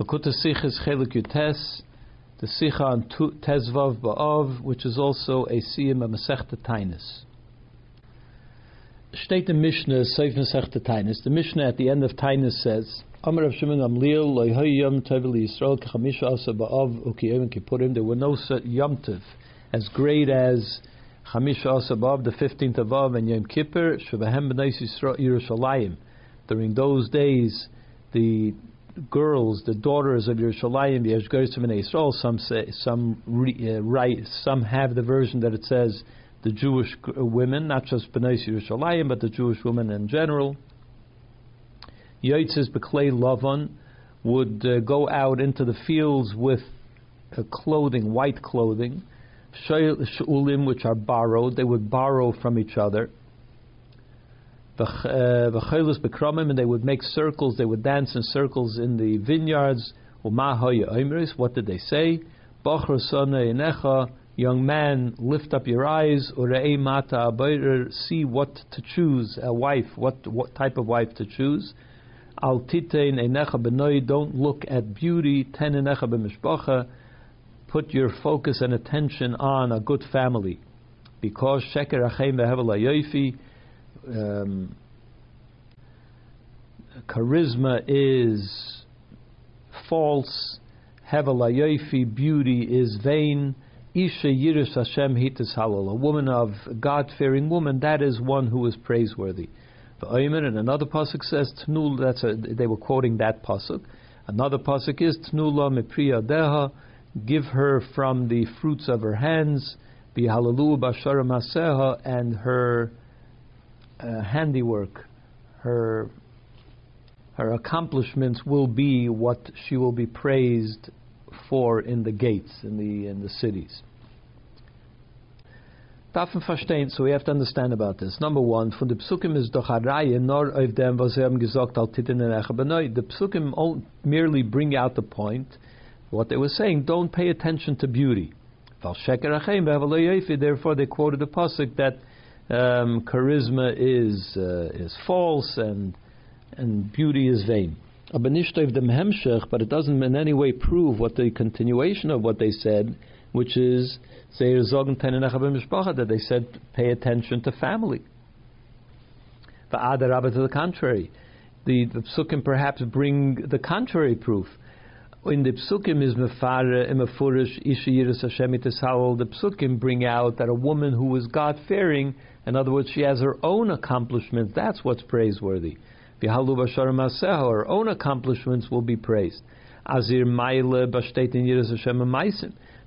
Lakuta Sikh is Chelik Yutes, the Sikha on Tezvav Ba'av, which is also a Siyam of Masechta Tainus. State the Mishnah, Seif Masechta Tainus. The Mishnah at the end of Tainus says, Amar Rav Shimon Gamliel, Loihoy Yom Tov Yisrael, Kechamisha Asa Ba'av, Ukiyim Kippurim. There were no Yom Tov as great as Chamisha Asa Ba'av, the 15th of Av, and Yom Kippur, Shevahem B'nai Yerushalayim. During those days, the girls, the daughters of Yerushalayim, Yeshgersim and Israel, some say, some re, uh, some have the version that it says the Jewish women, not just B'nai Yerushalayim, but the Jewish women in general. Yoitzes Beklei Lavan would uh, go out into the fields with uh, clothing, white clothing, Shulim, which are borrowed, they would borrow from each other. Uh, and they would make circles. They would dance in circles in the vineyards. What did they say? Young man, lift up your eyes. See what to choose. A wife. What what type of wife to choose? Al Don't look at beauty. Put your focus and attention on a good family, because sheker achem um, charisma is false, hevelayofi, beauty is vain. Isha Yiris Hashem Hitas Halal, a woman of God fearing woman, that is one who is praiseworthy. The Ayman and another pasuk says Tnul. That's a, they were quoting that pasuk. Another pasuk is Tnula Mipriya Deha, give her from the fruits of her hands, Bihalalu Bashara Maseha, and her uh, handiwork, her her accomplishments will be what she will be praised for in the gates, in the in the cities. Darf verstehen, so we have to understand about this. Number one, von the Psukim is doch nor auf dem, was sie haben gesagt, al titin The Psukim merely bring out the point, what they were saying, don't pay attention to beauty. Therefore, they quoted the pasuk that um, charisma is uh, is false and and beauty is vain. But it doesn't in any way prove what the continuation of what they said, which is that they said pay attention to family. The Adarabah to the contrary, the, the psukim perhaps bring the contrary proof. In the psukim is mefare imafurish ishiyiris Hashem The psukim bring out that a woman who is God fearing in other words, she has her own accomplishments. That's what's praiseworthy. Her own accomplishments will be praised. Azir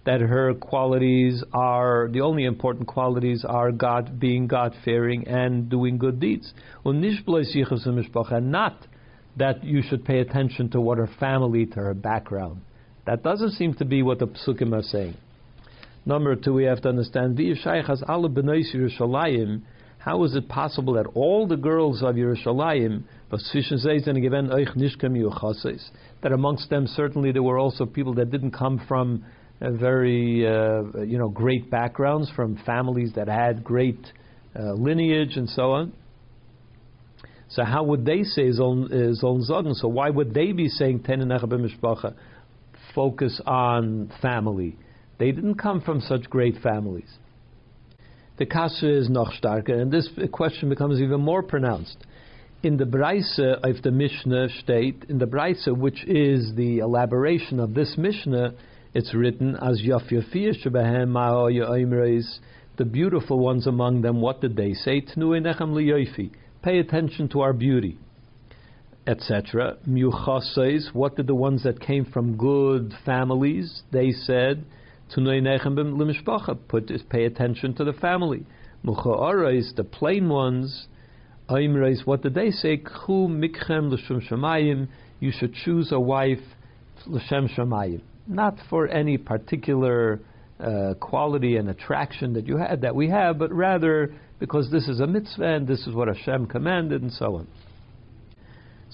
that her qualities are the only important qualities are God being God fearing and doing good deeds. And not that you should pay attention to what her family, to her background. That doesn't seem to be what the psukim are saying. Number two, we have to understand how is it possible that all the girls of Yerushalayim, that amongst them certainly there were also people that didn't come from very uh, you know great backgrounds, from families that had great uh, lineage and so on. So how would they say Zon Zogen? So why would they be saying Ten Focus on family. They didn't come from such great families. The kasha is noch starker, and this question becomes even more pronounced. In the Braise of the Mishnah state, in the Braise, which is the elaboration of this Mishnah, it's written as the beautiful ones among them. What did they say? Pay attention to our beauty, etc. What did the ones that came from good families? They said Put pay attention to the family. Mucha'arais, the plain ones, Aimrais, what did they say? Khu mikchem l'shem shamayim. You should choose a wife l'shem shamayim, not for any particular uh, quality and attraction that you had that we have, but rather because this is a mitzvah and this is what Hashem commanded and so on.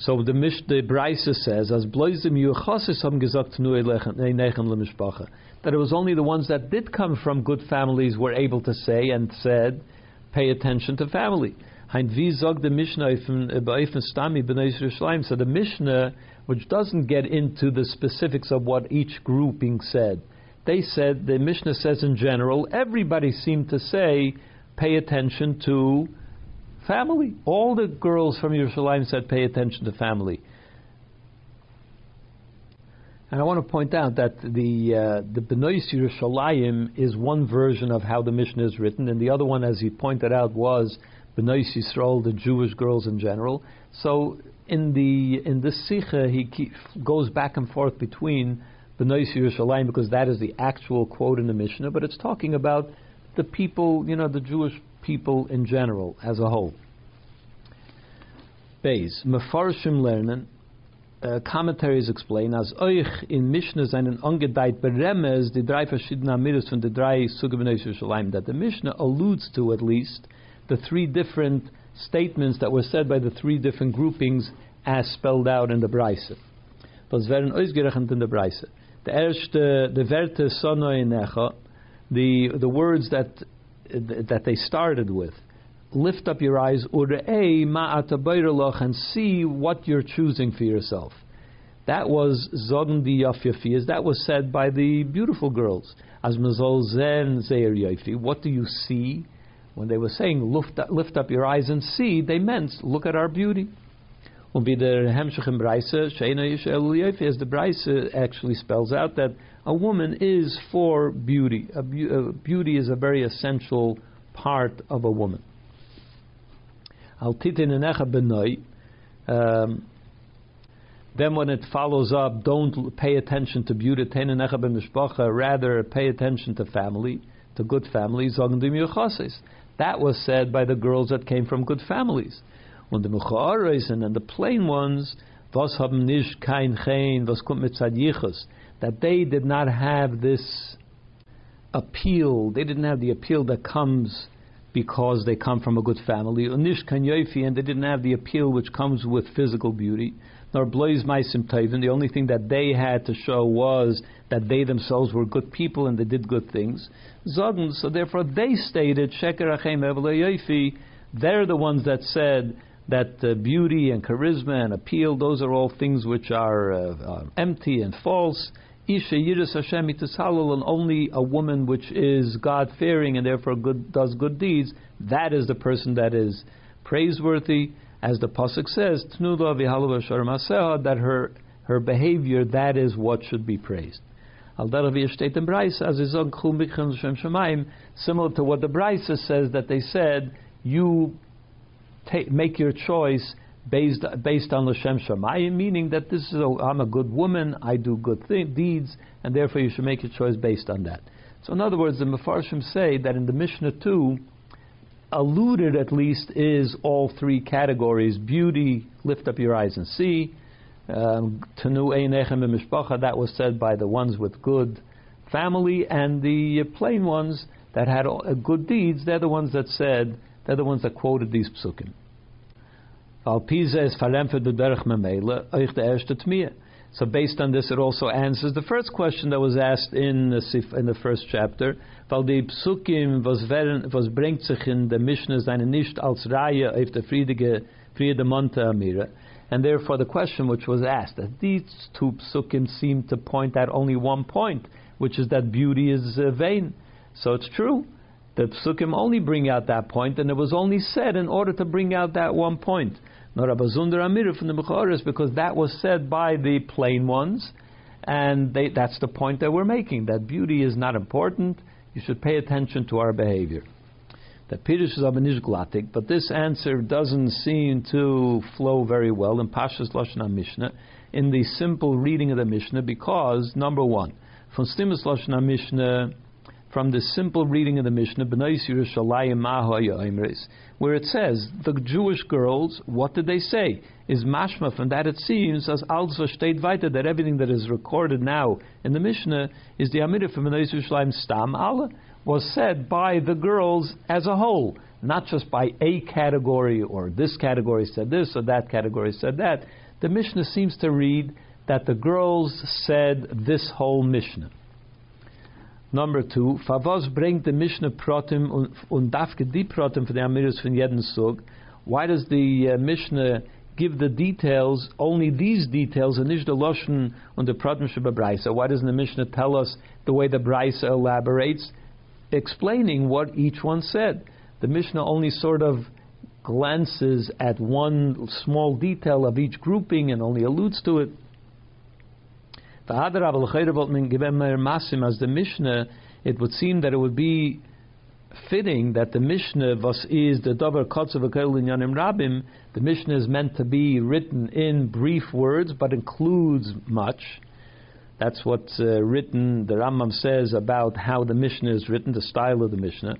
So the Mish, the Brisa says, as bloizim yuchasis ham gesagt nu that it was only the ones that did come from good families were able to say and said, pay attention to family. Eh, so the Mishnah which doesn't get into the specifics of what each grouping said. They said, the Mishnah says in general, everybody seemed to say, pay attention to family. All the girls from Yerushalayim said, pay attention to family. And I want to point out that the uh, the Benois Yerushalayim is one version of how the Mishnah is written, and the other one, as he pointed out, was Benois Yisrael, the Jewish girls in general. So in the in this Sikha, he keep, goes back and forth between Benois Yerushalayim because that is the actual quote in the Mishnah, but it's talking about the people, you know, the Jewish people in general as a whole. Beis Mefarshim lernen uh, commentaries explain as euch in Mishnah seinen angedeit beremes die drei verschiedene Amiris von the drei Yerushalayim that the Mishnah alludes to at least the three different statements that were said by the three different groupings as spelled out in the Breise. Was werden ausgerechnet in the Breise. The erste, the Werte Sonoinecha, the the words that that they started with lift up your eyes, and see what you're choosing for yourself. That was Zogen di Yafyafiyas. That was said by the beautiful girls. As Mazol Zen Zeir. What do you see? When they were saying lift up, lift up your eyes and see, they meant look at our beauty. Und wie der Hemshech im Breise, Sheina Yishel as the Breise actually spells out that a woman is for beauty. A, a beauty is a very essential part of a woman. Al titin benoi. Um, then when it follows up, don't pay attention to beauty, rather pay attention to family, to good families. That was said by the girls that came from good families. When the Mechareisen and the plain ones, was haben nicht kein Chen, was kommt mit that they did not have this appeal, they didn't have the appeal that comes because they come from a good family. Unish kanyofi, and they didn't have the appeal which comes with physical beauty. Nor blaze maisim. The only thing that they had to show was that they themselves were good people and they did good things. So therefore they stated They're the ones that said that uh, beauty and charisma and appeal, those are all things which are uh, uh, empty and false. Isha Yiris Hashem and only a woman which is God fearing and therefore good, does good deeds, that is the person that is praiseworthy. As the Pasuk says, Tnuda that her, her behavior, that is what should be praised. Similar to what the Brisa says that they said, you take, make your choice based based on Lashem Shamayim, meaning that this is a, I'm a good woman, I do good th- deeds, and therefore you should make your choice based on that. So in other words, the Mefarshim say that in the Mishnah too, alluded at least is all three categories: beauty, lift up your eyes and see. Um, Tanu einechem mishpacha, that was said by the ones with good family, and the plain ones that had good deeds, they're the ones that said, they're the ones that quoted these psukim. So based on this, it also answers the first question that was asked in the, in the first chapter. And therefore the question which was asked, that these two psukim seem to point out only one point, which is that beauty is vain. So it's true. The psukim only bring out that point, and it was only said in order to bring out that one point nor Abazundar Amir from the Mechoris, because that was said by the plain ones, and they, that's the point that we're making, that beauty is not important, you should pay attention to our behavior. That Pirush is Abanish Glatik, but this answer doesn't seem to flow very well in Pashas Lashon Mishnah, in the simple reading of the Mishnah, because, number one, from Stimus Lashon Mishnah, from the simple reading of the Mishnah, where it says, the Jewish girls, what did they say? Is mashma from that it seems, as also state weiter, that everything that is recorded now in the Mishnah is the Amida from Benois Yerushalayim Stam Allah, was said by the girls as a whole, not just by a category, or this category said this, or that category said that. The Mishnah seems to read that the girls said this whole Mishnah. Number two, Favos bringt the Mishnah Protim und, und die Protim Amiris von jeden. Why does the uh, Mishnah give the details, only these details, and nicht the Loshen on the Pratmishah Brisa. Why doesn't the Mishnah tell us the way the Brisa elaborates, explaining what each one said? The Mishnah only sort of glances at one small detail of each grouping and only alludes to it. As the Mishnah, it would seem that it would be fitting that the Mishnah was is the Dover Kotzav Yanim Rabim. The Mishnah is meant to be written in brief words, but includes much. That's what's uh, written. The Rambam says about how the Mishnah is written, the style of the Mishnah,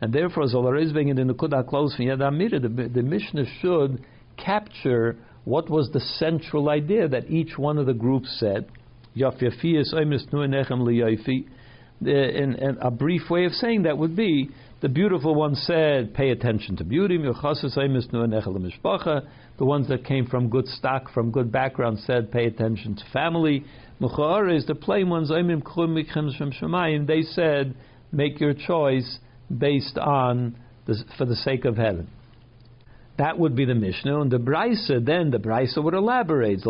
and therefore, Zolarizbeng in the Nukuda close the, the Mishnah should capture what was the central idea that each one of the groups said. In a brief way of saying that would be the beautiful one said, pay attention to beauty. The ones that came from good stock, from good background, said, pay attention to family. is the plain ones, they said, make your choice based on the, for the sake of heaven. That would be the Mishnah. And the Brisa, then the Brisa would elaborate.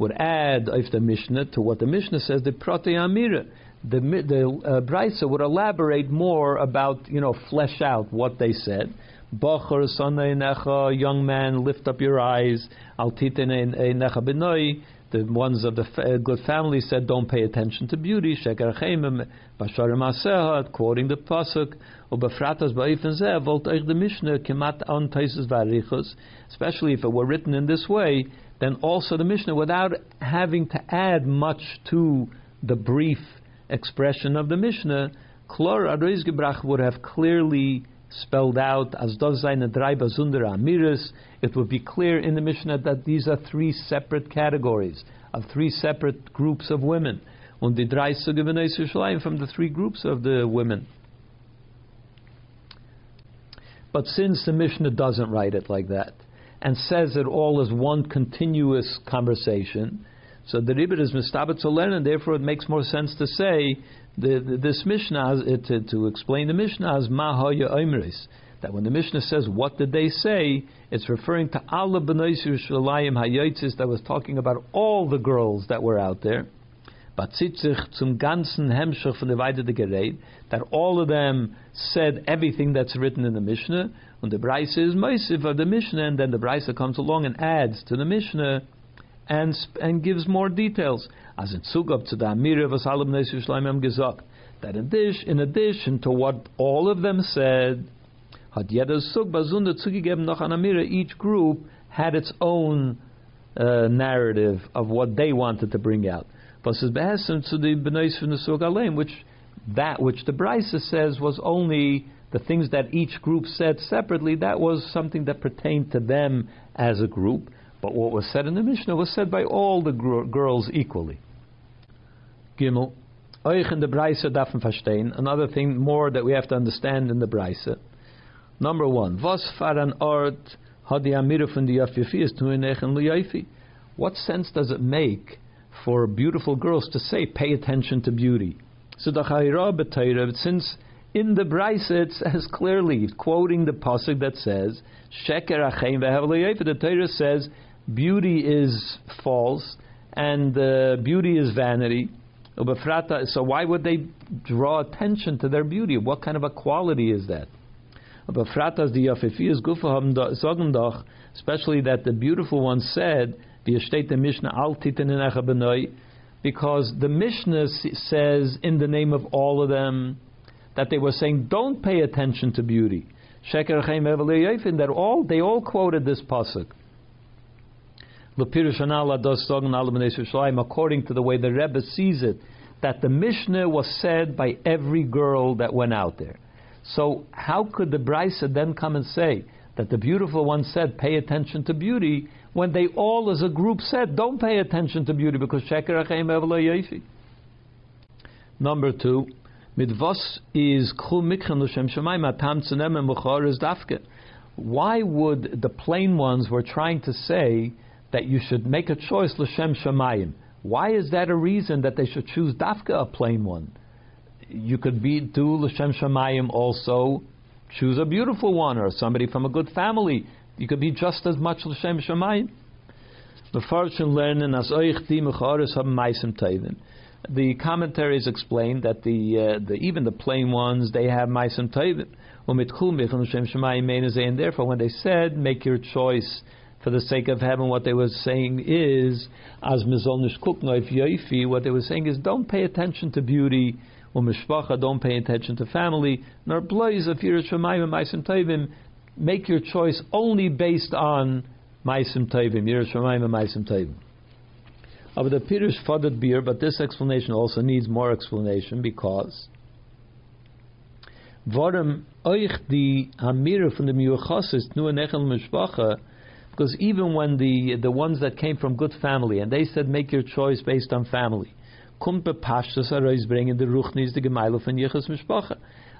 Would add if the Mishnah to what the Mishnah says, the Prote Amira the the uh, Brisa would elaborate more about you know flesh out what they said. Bachar necha, young man, lift up your eyes. Altitene necha benoi. The ones of the fa- good family said, "Don't pay attention to beauty." Sheker chemim basharim quoting the pasuk. Ubefratas ba'ifin zeh volt the Mishnah kemat on taisus varichos. Especially if it were written in this way, then also the Mishnah, without having to add much to the brief expression of the Mishnah, Klor Aroizgebrach would have clearly spelled out as does seine drei Amiris. It would be clear in the Mishnah that these are three separate categories of three separate groups of women. Und die drei from the three groups of the women. But since the Mishnah doesn't write it like that and says it all as one continuous conversation, so the Rebbe is mistabit to learn, and therefore it makes more sense to say the, the, this Mishnah it, to, to, explain the Mishnah as Mahaya Oimris. That when the Mishnah says what did they say, it's referring to Allah B'nais Yerushalayim Hayotzis that was talking about all the girls that were out there. Zum ganzen Hemshach von der Weide de Gerät, that all of them said everything that's written in the Mishnah, and the Brisa is Moisiv of the Mishnah, and then the Brisa comes along and adds to the Mishnah and and gives more details. As in Zugab to the Amir of Asalim Nesishleim gesagt that in addition, in addition to what all of them said, Amira. Each group had its own uh, narrative of what they wanted to bring out. Was es behessen to the Benois from the Aleim, which that which the Brisa says was only the things that each group said separately. That was something that pertained to them as a group. But what was said in the Mishnah was said by all the gr- girls equally. Gimel. Euch in the Breise dafen verstehen. Another thing more that we have to understand in the Breise. Number one. Was faran ort had die Amira von die Yafifi to in What sense does it make for beautiful girls to say, pay attention to beauty? So the Chayra since in the Brisa it says clearly, quoting the pasuk that says, "Sheker achem The Torah says beauty is false and uh, beauty is vanity. So why would they draw attention to their beauty? What kind of a quality is that? Especially that the beautiful one said, because the Mishnah says in the name of all of them that they were saying, don't pay attention to beauty. That all they all quoted this pasuk according to the way the Rebbe sees it, that the Mishnah was said by every girl that went out there. So how could the Brisa then come and say that the beautiful one said, pay attention to beauty, when they all as a group said, don't pay attention to beauty because Sheker. Number two, Midvos is Chul Mikhan L'Shem Atam and is Dafke. Why would the plain ones were trying to say that you should make a choice l'shem shemayim. Why is that a reason that they should choose dafka a plain one? You could be do l'shem shemayim also choose a beautiful one or somebody from a good family. You could be just as much l'shem shemayim. Mefarshim lernen as oich di mecharis haben meisim tevin. The commentaries explain that the, uh, the even the plain ones they have meisim tevin. And therefore, when they said, make your choice for the sake of heaven, what they were saying is, as mizolnish yoifi, what they were saying is, don't pay attention to beauty, or don't pay attention to family, nor blaze of yirish maisim tovim, make your choice only based on maisim tovim, yirish maisim tovim. Of the Pirush Fadat beer, but this explanation also needs more explanation because Warum euch die Hamira from the Miuchasis nur nechel mishpacha? Because even when the the ones that came from good family and they said make your choice based on family, kommt bepashtas arois bringen the ruchnis the gemeile von yichus mishpacha.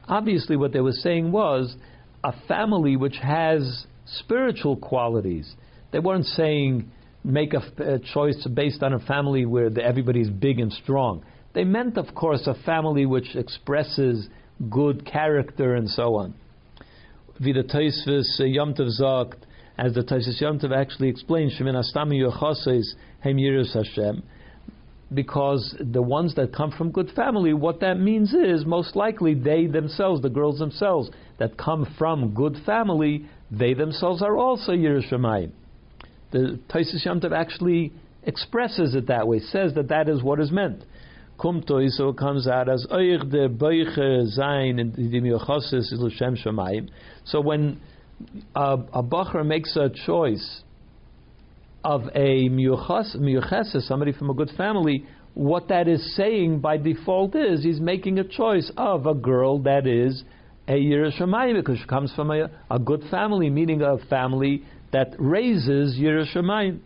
Obviously, what they were saying was a family which has spiritual qualities. They weren't saying make a, choice based on a family where the, everybody's big and strong. They meant, of course, a family which expresses good character, and so on. Wie der Teisvis äh, Yom Tov as the Teisvis Yom Tov actually explains, Shemin Astami Yochases Hem Yirus Hashem, because the ones that come from good family, what that means is most likely they themselves, the girls themselves that come from good family, they themselves are also Yerushalayim. The Taisus Yom actually expresses it that way, says that that is what is meant kumtoi, so it comes out as oich de boiche zayin in the miochosis is l'shem shemayim. So when a, a bacher makes a choice of a miochesis, somebody from a good family, what that is saying by default is he's making a choice of a girl that is a Yerushalayim because she comes from a, a good family, meaning a family that raises Yerushalayim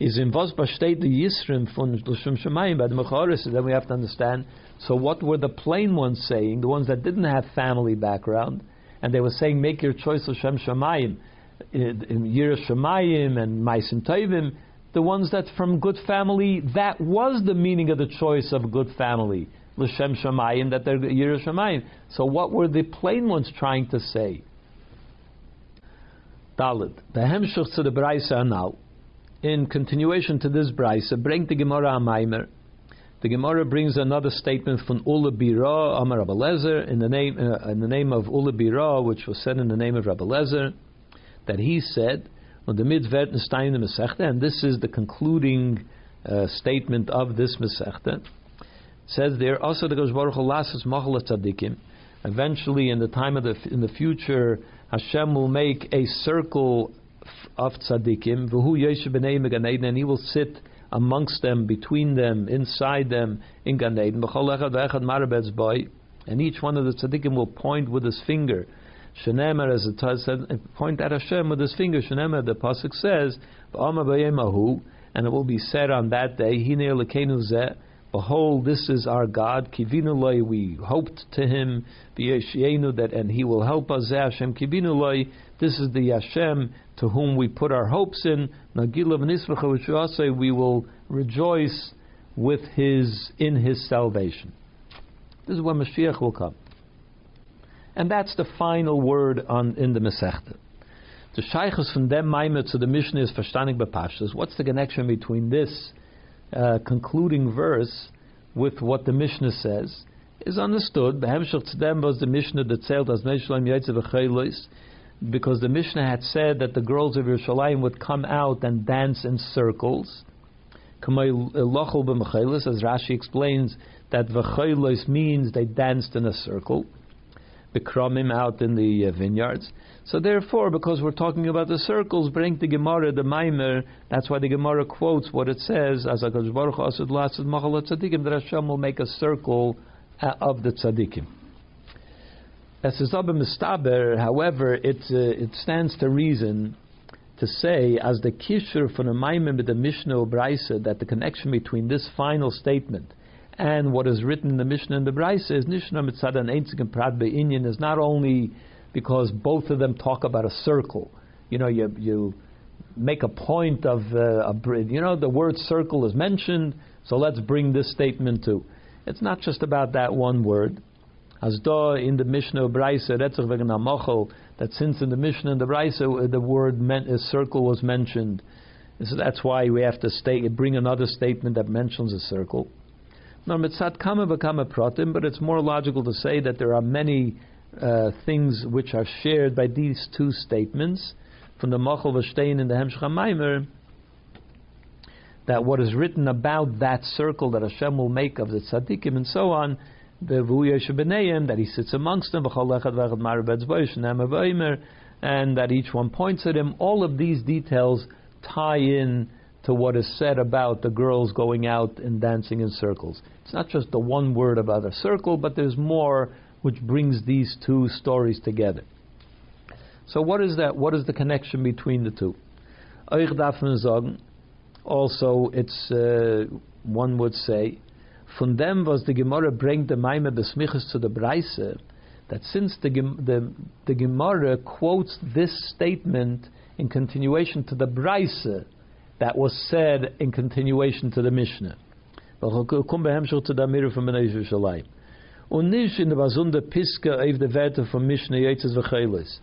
is in was besteht the Yisrim von Lushim Shemayim by the Mecharis, then we have to understand. So what were the plain ones saying, the ones that didn't have family background, and they were saying, make your choice of Lushem Shemayim, Yiras Shemayim and Maisim Tovim, the ones that from good family, that was the meaning of the choice of good family, L'Shem Shemayim, that they're Yiras Shemayim. So what were the plain ones trying to say? Dalit. The Hemshuch to the Braisa now in continuation to this brisa, bring the Gemara a Maimer. The Gemara brings another statement from Ula Bira, Amar Rabbi Lezer, in the name uh, in the name of Ula Bira, which was said in the name of Rabbi Lezer, that he said, and this is the concluding uh, statement of this Masechta. Says there also the Baruch Lasas Machal Tzadikim. Eventually, in the time of the in the future, Hashem will make a circle of tzaddikim, v'hu yeshu b'nei Gan and he will sit amongst them, between them, inside them, in Gan Eden. and each one of the tzaddikim will point with his finger. Shenemer, as it said, point at Hashem with his finger. Shenemer, the pasuk says, and it will be said on that day, Hine Behold, this is our God. Kivinu we hoped to Him. That, and He will help us. Hashem kivinu This is the Hashem to whom we put our hopes in. Nagilav we will rejoice with His in His salvation. This is when Mashiach will come, and that's the final word on in the Masechta. The Shaykhs from dem Maimer to the Mishnah is verstandig bepashtas. What's the connection between this? Uh, concluding verse with what the Mishnah says is understood. was the Mishnah that as because the Mishnah had said that the girls of Yerushalayim would come out and dance in circles. As Rashi explains, that v'chaylos means they danced in a circle. Bikramim out in the uh, vineyards. So therefore, because we're talking about the circles, bring the Gemara, the Maimer. That's why the Gemara quotes what it says as Baruch Asad Lasad Machalat Tzadikim that Hashem will make a circle uh, of the Tzadikim. As Mistaber, however, it uh, it stands to reason to say as the kishur from the Maimer with the Mishnah Braisa that the connection between this final statement and what is written in the Mishnah and the Braisa is Nishna Mitzad and Einzig Prat Be'inyan is not only because both of them talk about a circle. You know, you you make a point of uh, a you know the word circle is mentioned, so let's bring this statement too. It's not just about that one word. As do in the Mishnah Vegen that since in the Mishnah and the Brisa uh, the word meant, a circle was mentioned, so that's why we have to state, bring another statement that mentions a circle. But it's more logical to say that there are many uh, things which are shared by these two statements from the Machal Vashtein and the Hemshcha Maimer, that what is written about that circle that Hashem will make of the tzaddikim and so on, the that he sits amongst them, and that each one points at him, all of these details tie in to what is said about the girls going out and dancing in circles. It's not just the one word about a circle, but there's more which brings these two stories together. So what is that? What is the connection between the two? Also, it's uh, one would say, von dem was the Gemara bringt the Maime besmiches to the Breise, that since the, the, the Gemara quotes this statement in continuation to the Breise that was said in continuation to the Mishnah. Und nicht in der auf der Werte von Mishnah Yetzes.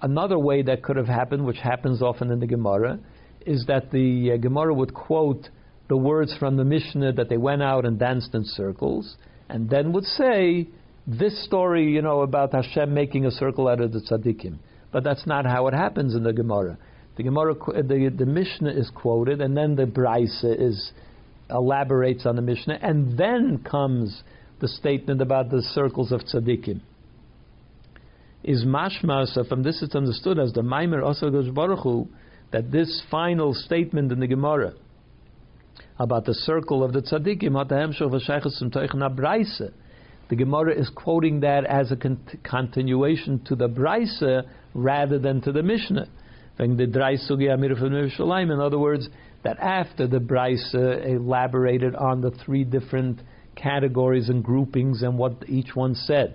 Another way that could have happened, which happens often in the Gemara, is that the uh, Gemara would quote the words from the Mishnah that they went out and danced in circles, and then would say this story, you know, about Hashem making a circle out of the tzaddikim. But that's not how it happens in the Gemara. The Gemara, the, the Mishnah is quoted, and then the Brisa is elaborates on the Mishnah, and then comes the statement about the circles of tzaddikim. Is mashma, so from this it's understood as the Maimer Osar Baruch Hu, that this final statement in the Gemara about the circle of the tzaddikim, the Gemara is quoting that as a con- continuation to the Braisa rather than to the Mishnah. In other words, that after the Braisa elaborated on the three different categories and groupings and what each one said.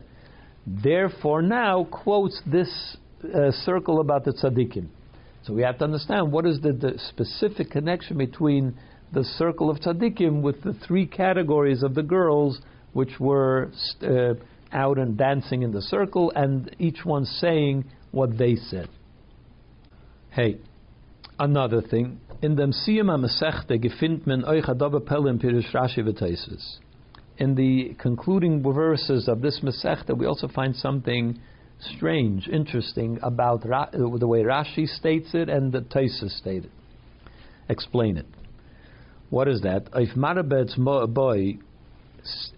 Therefore, now quotes this uh, circle about the tzaddikim. So we have to understand what is the, the specific connection between the circle of tzaddikim with the three categories of the girls which were uh, out and dancing in the circle, and each one saying what they said. Hey, another thing. In dem Siyama Masechte gefindt adobe pelim pirish Rashi v'teises in the concluding verses of this Masechta, we also find something strange, interesting about Ra- the way Rashi states it and the Taisa state it. Explain it. What is that? If Marabet's boy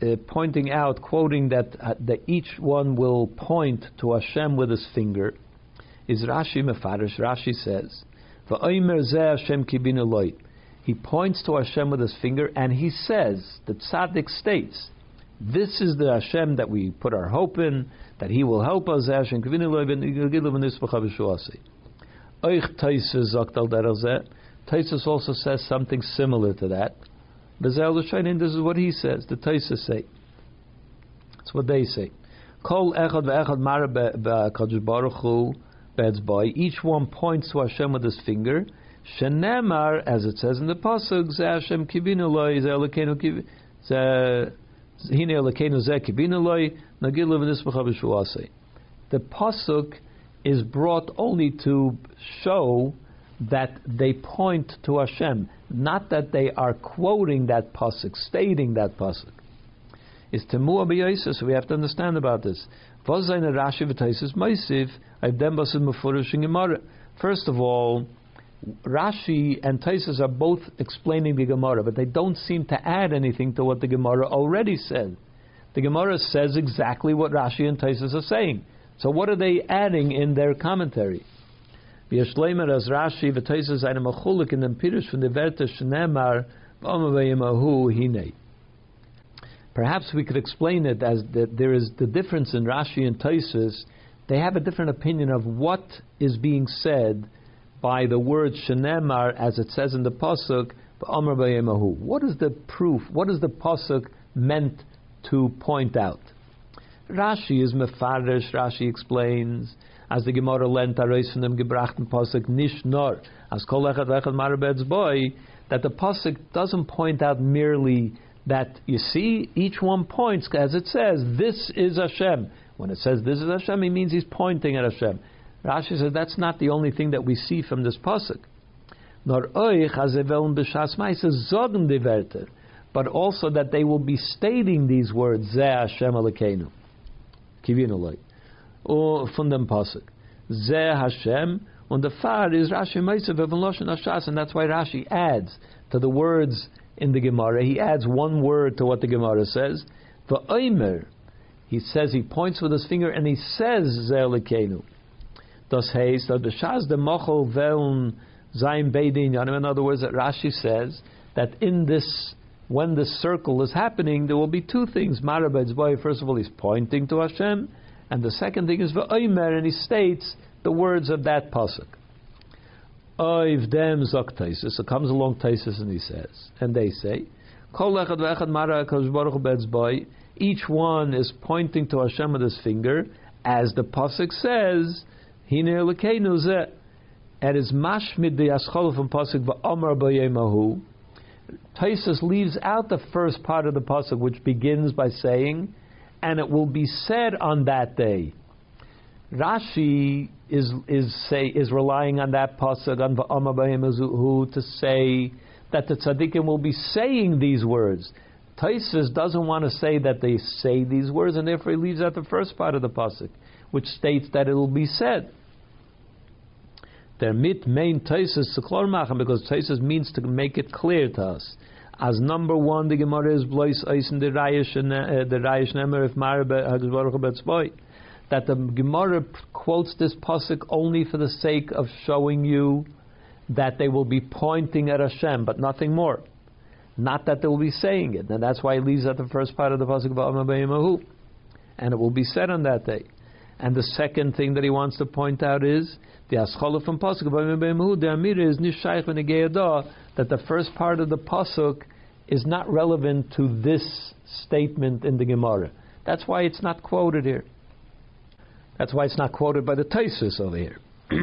uh, pointing out, quoting that, uh, that each one will point to Hashem with his finger, is Rashi Mefarish. Rashi says, "Va'omer zeh Hashem kibinu loy." He points to Hashem with his finger and he says, the tzaddik states, this is the Hashem that we put our hope in, that He will help us. Taisus also says something similar to that. This is what he says. The Taisus say. That's what they say. Each one points to Hashem with his finger. Shenemar, as it says in the pasuk, kibinu loy, zeh kibinu loy. The pasuk is brought only to show that they point to Hashem, not that they are quoting that pasuk, stating that pasuk. Is temua so we have to understand about this. First of all, Rashi and Taisus are both explaining the Gemara, but they don't seem to add anything to what the Gemara already said. The Gemara says exactly what Rashi and Taisus are saying. So what are they adding in their commentary? as Rashi from the. Perhaps we could explain it as that there is the difference in Rashi and Taisus. They have a different opinion of what is being said by the word shenemar, as it says in the pasuk, what is the proof? What is the pasuk meant to point out? Rashi is mefarish. Rashi explains as the Gemara lent them gebrachten pasuk nish nor as kol echad echad boy that the pasuk doesn't point out merely that you see each one points as it says this is Hashem. When it says this is Hashem, it means he's pointing at Hashem. Rashi says that's not the only thing that we see from this pasuk. Nor euch azeveln b'shas ma'aser zogen die Werte, but also that they will be stating these words, Zeh Hashem Elokeinu. Kivinu Or from them pasuk. Zeh Hashem, and the far is Rashi Meisav Loshen Hashas, and that's why Rashi adds to the words in the Gemara. He adds one word to what the Gemara says. V'oimer, he says, he points with his finger and he says Zeh Elokeinu. Das heißt, that the Shas de Mochel Veln Zayin Beidin In other words, that Rashi says that in this when the circle is happening, there will be two things. Marabed's boy, first of all, he's pointing to Hashem, and the second thing is V'oimer, and he states the words of that pasuk. Oiv dem zok taisus. So comes along taisus and he says, and they say, Kol echad ve'echad mara boy. Each one is pointing to Hashem with his finger, as the pasuk says, Hine lekeinu zeh. And er is mashmid the aschol from pasuk va'amar b'yemahu. Taisus leaves out the first part of the pasuk, which begins by saying, "And it will be said on that day." Rashi is is say is relying on that pasuk on va'amabahimazuhu to say that the tzaddikim will be saying these words. Taisus doesn't want to say that they say these words, and therefore he leaves out the first part of the pasuk, which states that it will be said. Der mit main Taisus machen because Taisus means to make it clear to us. As number one, the Gemara is blois eisen the Rayish and the eh, Rayish nemer if Marbe Hagzbaruch that the Gemara quotes this pasuk only for the sake of showing you that they will be pointing at Hashem, but nothing more. Not that they will be saying it, and that's why he leaves out the first part of the pasuk about and it will be said on that day. And the second thing that he wants to point out is the Aschala from Pasuk the Amir is Nishayich that the first part of the Pasuk is not relevant to this statement in the Gemara. That's why it's not quoted here. That's why it's not quoted by the Taisus over here.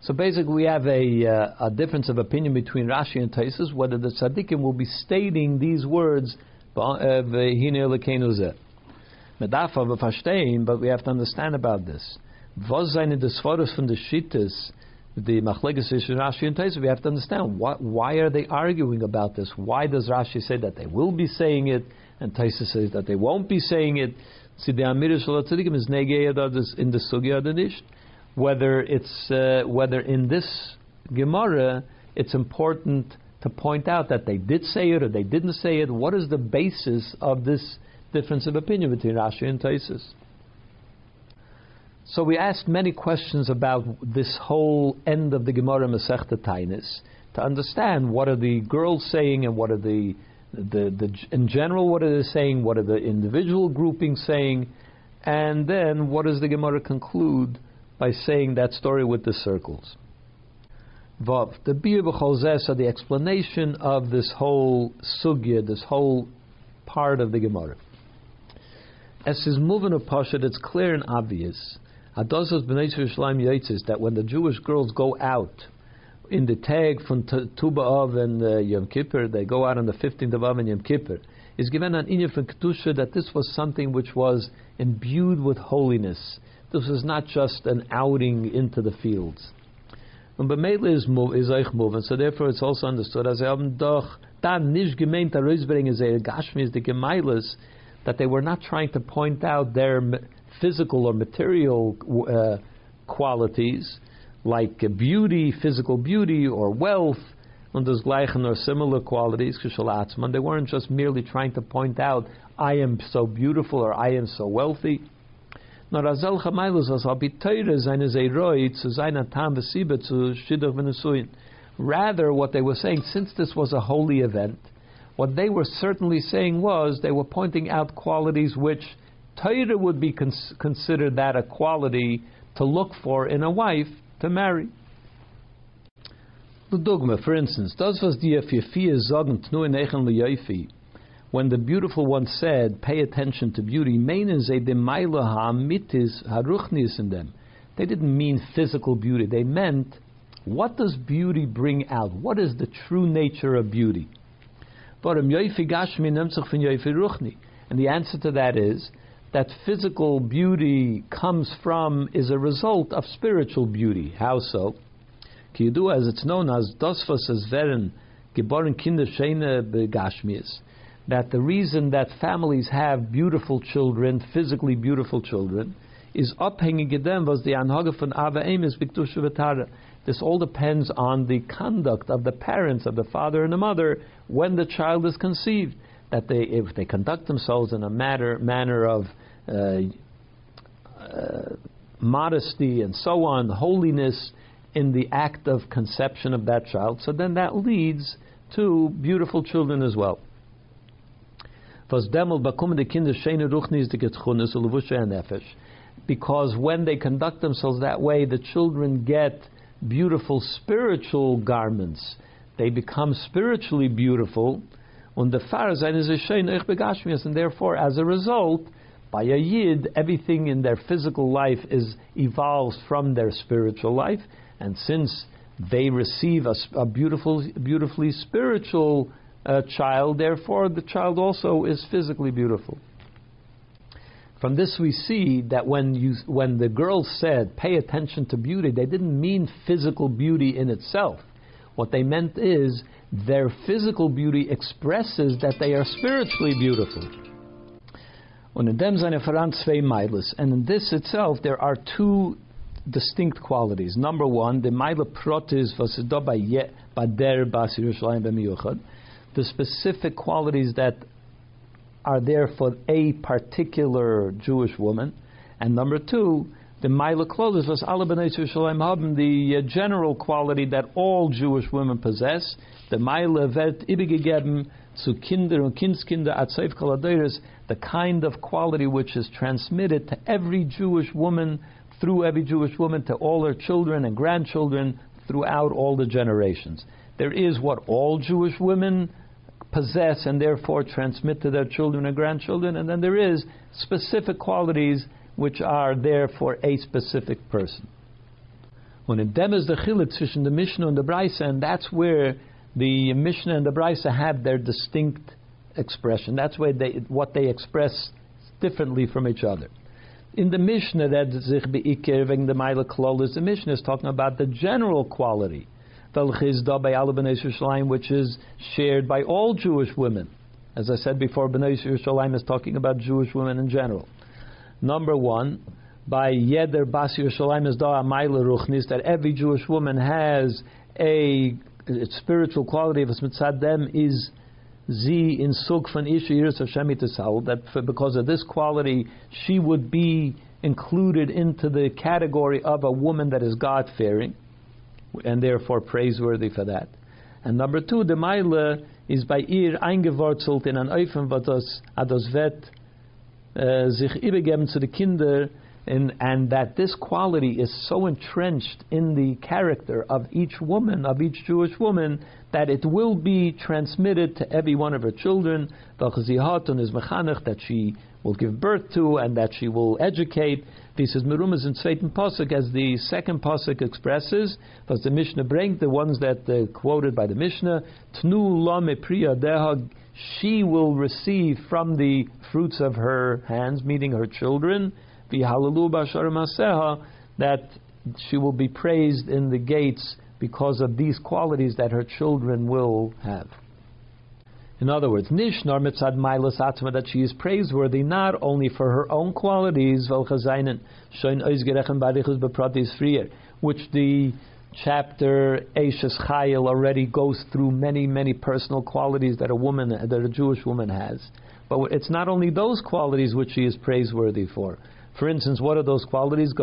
so basically, we have a, uh, a difference of opinion between Rashi and Taisus whether the tzaddikim will be stating these words, uh, but we have to understand about this. Was seine des Foros von the Shittas, the Machleges Rashi and Taisa, we have to understand why, why are they arguing about this? Why does Rashi say that they will be saying it, and Taisa says that they won't be saying it? See, the Amir is in the Sugya Whether it's uh, whether in this Gemara it's important to point out that they did say it or they didn't say it. What is the basis of this difference of opinion between Rashi and Taisus? So we asked many questions about this whole end of the Gemara Masechta Tainis to understand what are the girls saying and what are the, the, the in general what are they saying, what are the individual groupings saying, and then what does the Gemara conclude by saying that story with the circles. Vav, the Bir B'cholzesa, the explanation of this whole sugya, this whole part of the Gemara. As is moving a pasha, it's clear and obvious that when the Jewish girls go out in the tag from Tu B'Av and uh, Yom Kippur, they go out on the 15th of Av and Yom Kippur, is given an inyan from Kedusha that this was something which was imbued with holiness. This was not just an outing into the fields. And B'Meile is is Eich move, and so therefore it's also understood as haben doch dann nicht gemeint herausbringen sie Gashmi is the Gemeiles that they were not trying to point out their physical or material uh, qualities like beauty, physical beauty, or wealth, and there's gleichen or similar qualities, they weren't just merely trying to point out, I am so beautiful or I am so wealthy. Rather, what they were saying, since this was a holy event, what they were certainly saying was they were pointing out qualities which Torah would be cons- considered that a quality to look for in a wife to marry. The dogma, for instance, does was Fifia sagen tnu when the beautiful one said, "Pay attention to beauty," meinen sie dem Meile mitis haruchnis in them. They didn't mean physical beauty. They meant what does beauty bring out? What is the true nature of beauty? And the answer to that is that physical beauty comes from is a result of spiritual beauty. How so? Kidu, as it's known as Dosfos as Veren, geboren Kinder Shene Begashmias, that the reason that families have beautiful children, physically beautiful children, is abhängig gedem was the Anhage von Ava Emes Biktusha This all depends on the conduct of the parents, of the father and the mother, when the child is conceived. That they, if they conduct themselves in a matter, manner of uh, uh, modesty and so on, holiness in the act of conception of that child, so then that leads to beautiful children as well. Because when they conduct themselves that way, the children get beautiful spiritual garments. They become spiritually beautiful. And therefore, as a result, by a yid, everything in their physical life is evolves from their spiritual life, and since they receive a, a beautiful, beautifully spiritual uh, child, therefore the child also is physically beautiful. From this, we see that when you, when the girls said, "Pay attention to beauty," they didn't mean physical beauty in itself. What they meant is their physical beauty expresses that they are spiritually beautiful. And in this itself, there are two distinct qualities. Number one, the Meile Protis The specific qualities that are there for a particular Jewish woman. And number two, the Meile Klolis was the uh, general quality that all Jewish women possess. The Meile wird ibegegeben zu Kinder und Kindskinder at Seif the kind of quality which is transmitted to every Jewish woman, through every Jewish woman, to all her children and grandchildren throughout all the generations. There is what all Jewish women possess and therefore transmit to their children and grandchildren, and then there is specific qualities which are there for a specific person. When it dem is the chilik between the Mishnah and the Brisa, and that's where the Mishnah and the Brisa have their distinct expression. That's why they, what they express differently from each other. In the Mishnah, that sich beikir wegen the Meile Klolis, the Mishnah is talking about the general quality, which is shared by all Jewish women. As I said before, Bnei Yerushalayim is talking about Jewish women in general. Number one, by Yeder Bas Yerushalayim is da Ruchnis, that every Jewish woman has a spiritual quality of mitzad is z in suk van isha yiras Hashem that for, because of this quality she would be included into the category of a woman that is God fearing, and therefore praiseworthy for that. And number two, the Meile is by ihr eingewurzelt in an Eufen, was wird uh, sich übergeben zu den Kinder and, and that this quality is so entrenched in the character of each woman, of each Jewish woman, that it will be transmitted to every one of her children. That she will give birth to and that she will educate. This is merumas in Zweiten Pasuk, as the second Pasuk expresses, was the Mishnah bring the ones that uh, quoted by the Mishnah, Tnu la priya dehag, she will receive from the fruits of her hands, meaning her children, that she will be praised in the gates because of these qualities that her children will have. In other words, Nishnar mitzad mailas atma that she is praiseworthy not only for her own qualities, which the chapter Eishes Chayil already goes through many, many personal qualities that a woman, that a Jewish woman has. But it's not only those qualities which she is praiseworthy for. For instance, what are those qualities? Uh,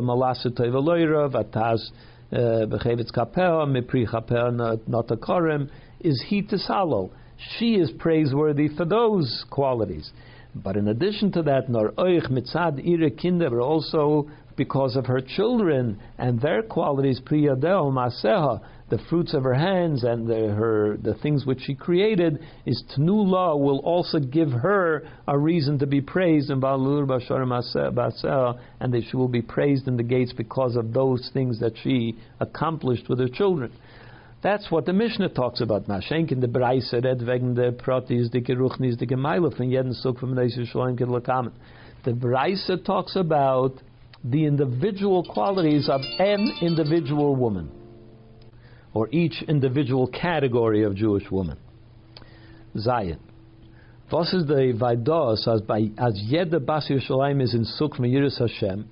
is he Tisalo. She is praiseworthy for those qualities. But in addition to that, nor oich mitzad ire kinder, also because of her children and their qualities, priyadel maseha, the fruits of her hands and the, her the things which she created, is Tnula will also give her a reason to be praised in Balur Bashar and that she will be praised in the gates because of those things that she accomplished with her children. That's what the Mishnah talks about. Mashenk in the Braise red wegen the Protis, the Geruchnis, the Gemeile von jeden Suk from the Yisraelim Kedlakamen. The Braisa talks about the individual qualities of an individual woman, or each individual category of Jewish woman. Zion. Was is the Vaidos as by as Yeda Bas Yerushalayim is in Suk Yiris Hashem?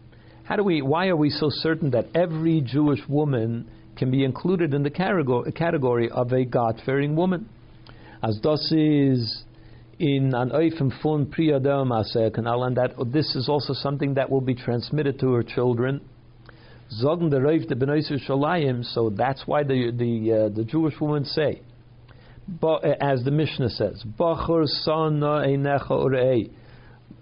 How do we? Why are we so certain that every Jewish woman can be included in the category category of a God-fearing woman? As das is in an Eifem Fun Priyadam canal, and that this is also something that will be transmitted to her children. Zogen the Reif the Shalayim, so that's why the the uh, the Jewish women say, but, uh, as the Mishnah says, Bachur Sana Einecha Urei.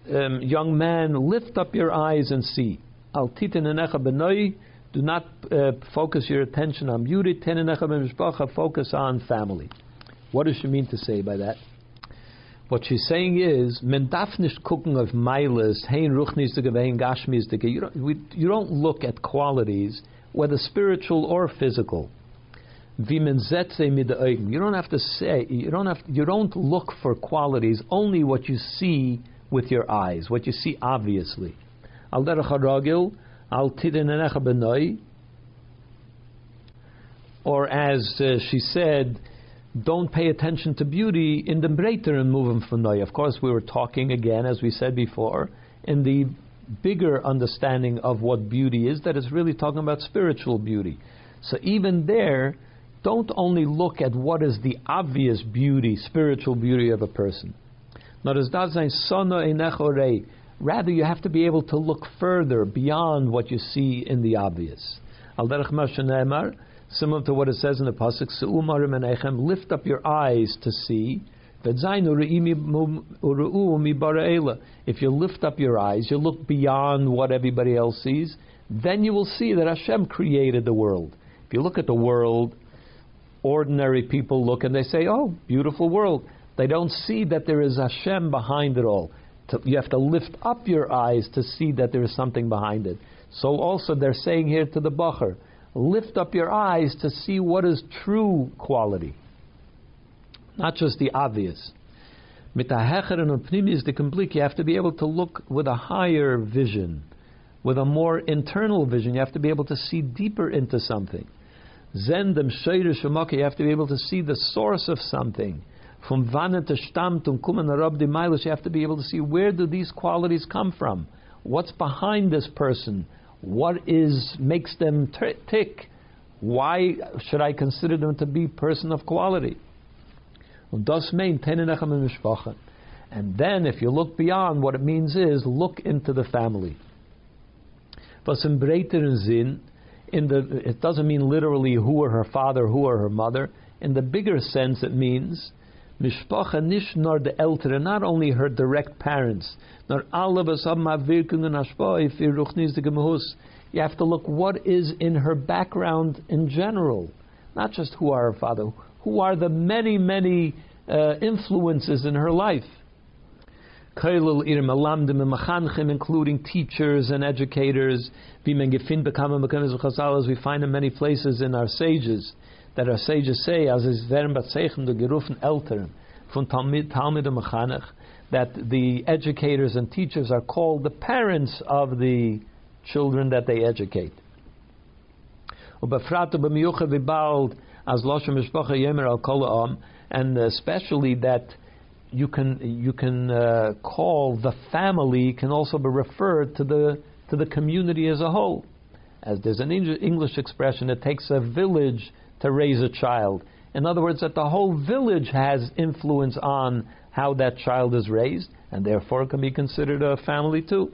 Um, young man, lift up your eyes and see. Al Titin Enecha Benoi. Do not uh, focus your attention on beauty. Ten B'Mishpacha. Focus on family. What does she mean to say by that? What she's saying is, men darf nicht gucken auf Meiles, hein ruchnistige, hein gashmistige. You don't, you don't look at qualities, whether spiritual or physical. Wie men zetze mit Augen. You don't have to say, you don't have, you don't look for qualities, only what you see with your eyes, what you see obviously. Al derech haragil, al tidin. Or as uh, she said, don't pay attention to beauty in the breiter and move from noy. Of course, we were talking again, as we said before, in the bigger understanding of what beauty is, that is really talking about spiritual beauty. So even there, don't only look at what is the obvious beauty, spiritual beauty of a person. Rather, you have to be able to look further beyond what you see in the obvious. Similar to what it says in the pasuk, lift up your eyes to see. If you lift up your eyes, you look beyond what everybody else sees, then you will see that Hashem created the world. If you look at the world, ordinary people look and they say, "Oh, beautiful world." They don't see that there is Hashem behind it all. You have to lift up your eyes to see that there is something behind it. So also they're saying here to the Bacher, lift up your eyes to see what is true quality, not just the obvious. Mit and is the complete. You have to be able to look with a higher vision, with a more internal vision. You have to be able to see deeper into something. Zen dem you have to be able to see the source of something. From vanen to stamt und kommen rab you have to be able to see where do these qualities come from? What's behind this person? What is makes them t- tick? Why should I consider them to be person of quality? And then, if you look beyond, what it means is look into the family. In the, it doesn't mean literally who are her father, who are her mother. In the bigger sense, it means Mishpacha nicht nur the Eltern, not only her direct parents, nor alle was haben Wirkungen Ashpoi für ruchnistige Mahus. You have to look what is in her background in general, not just who are her father, who are the many, many uh, influences in her life. Including teachers and educators, as we find in many places in our sages that our sages say, as is werden Batzeichen the gerufen Eltern von Talmid, Talmid Mechanech, that the educators and teachers are called the parents of the children that they educate. And especially that you can you can uh, call the family can also be referred to the to the community as a whole. As there's an English expression, it takes a village to raise a child. In other words, that the whole village has influence on how that child is raised, and therefore can be considered a family too.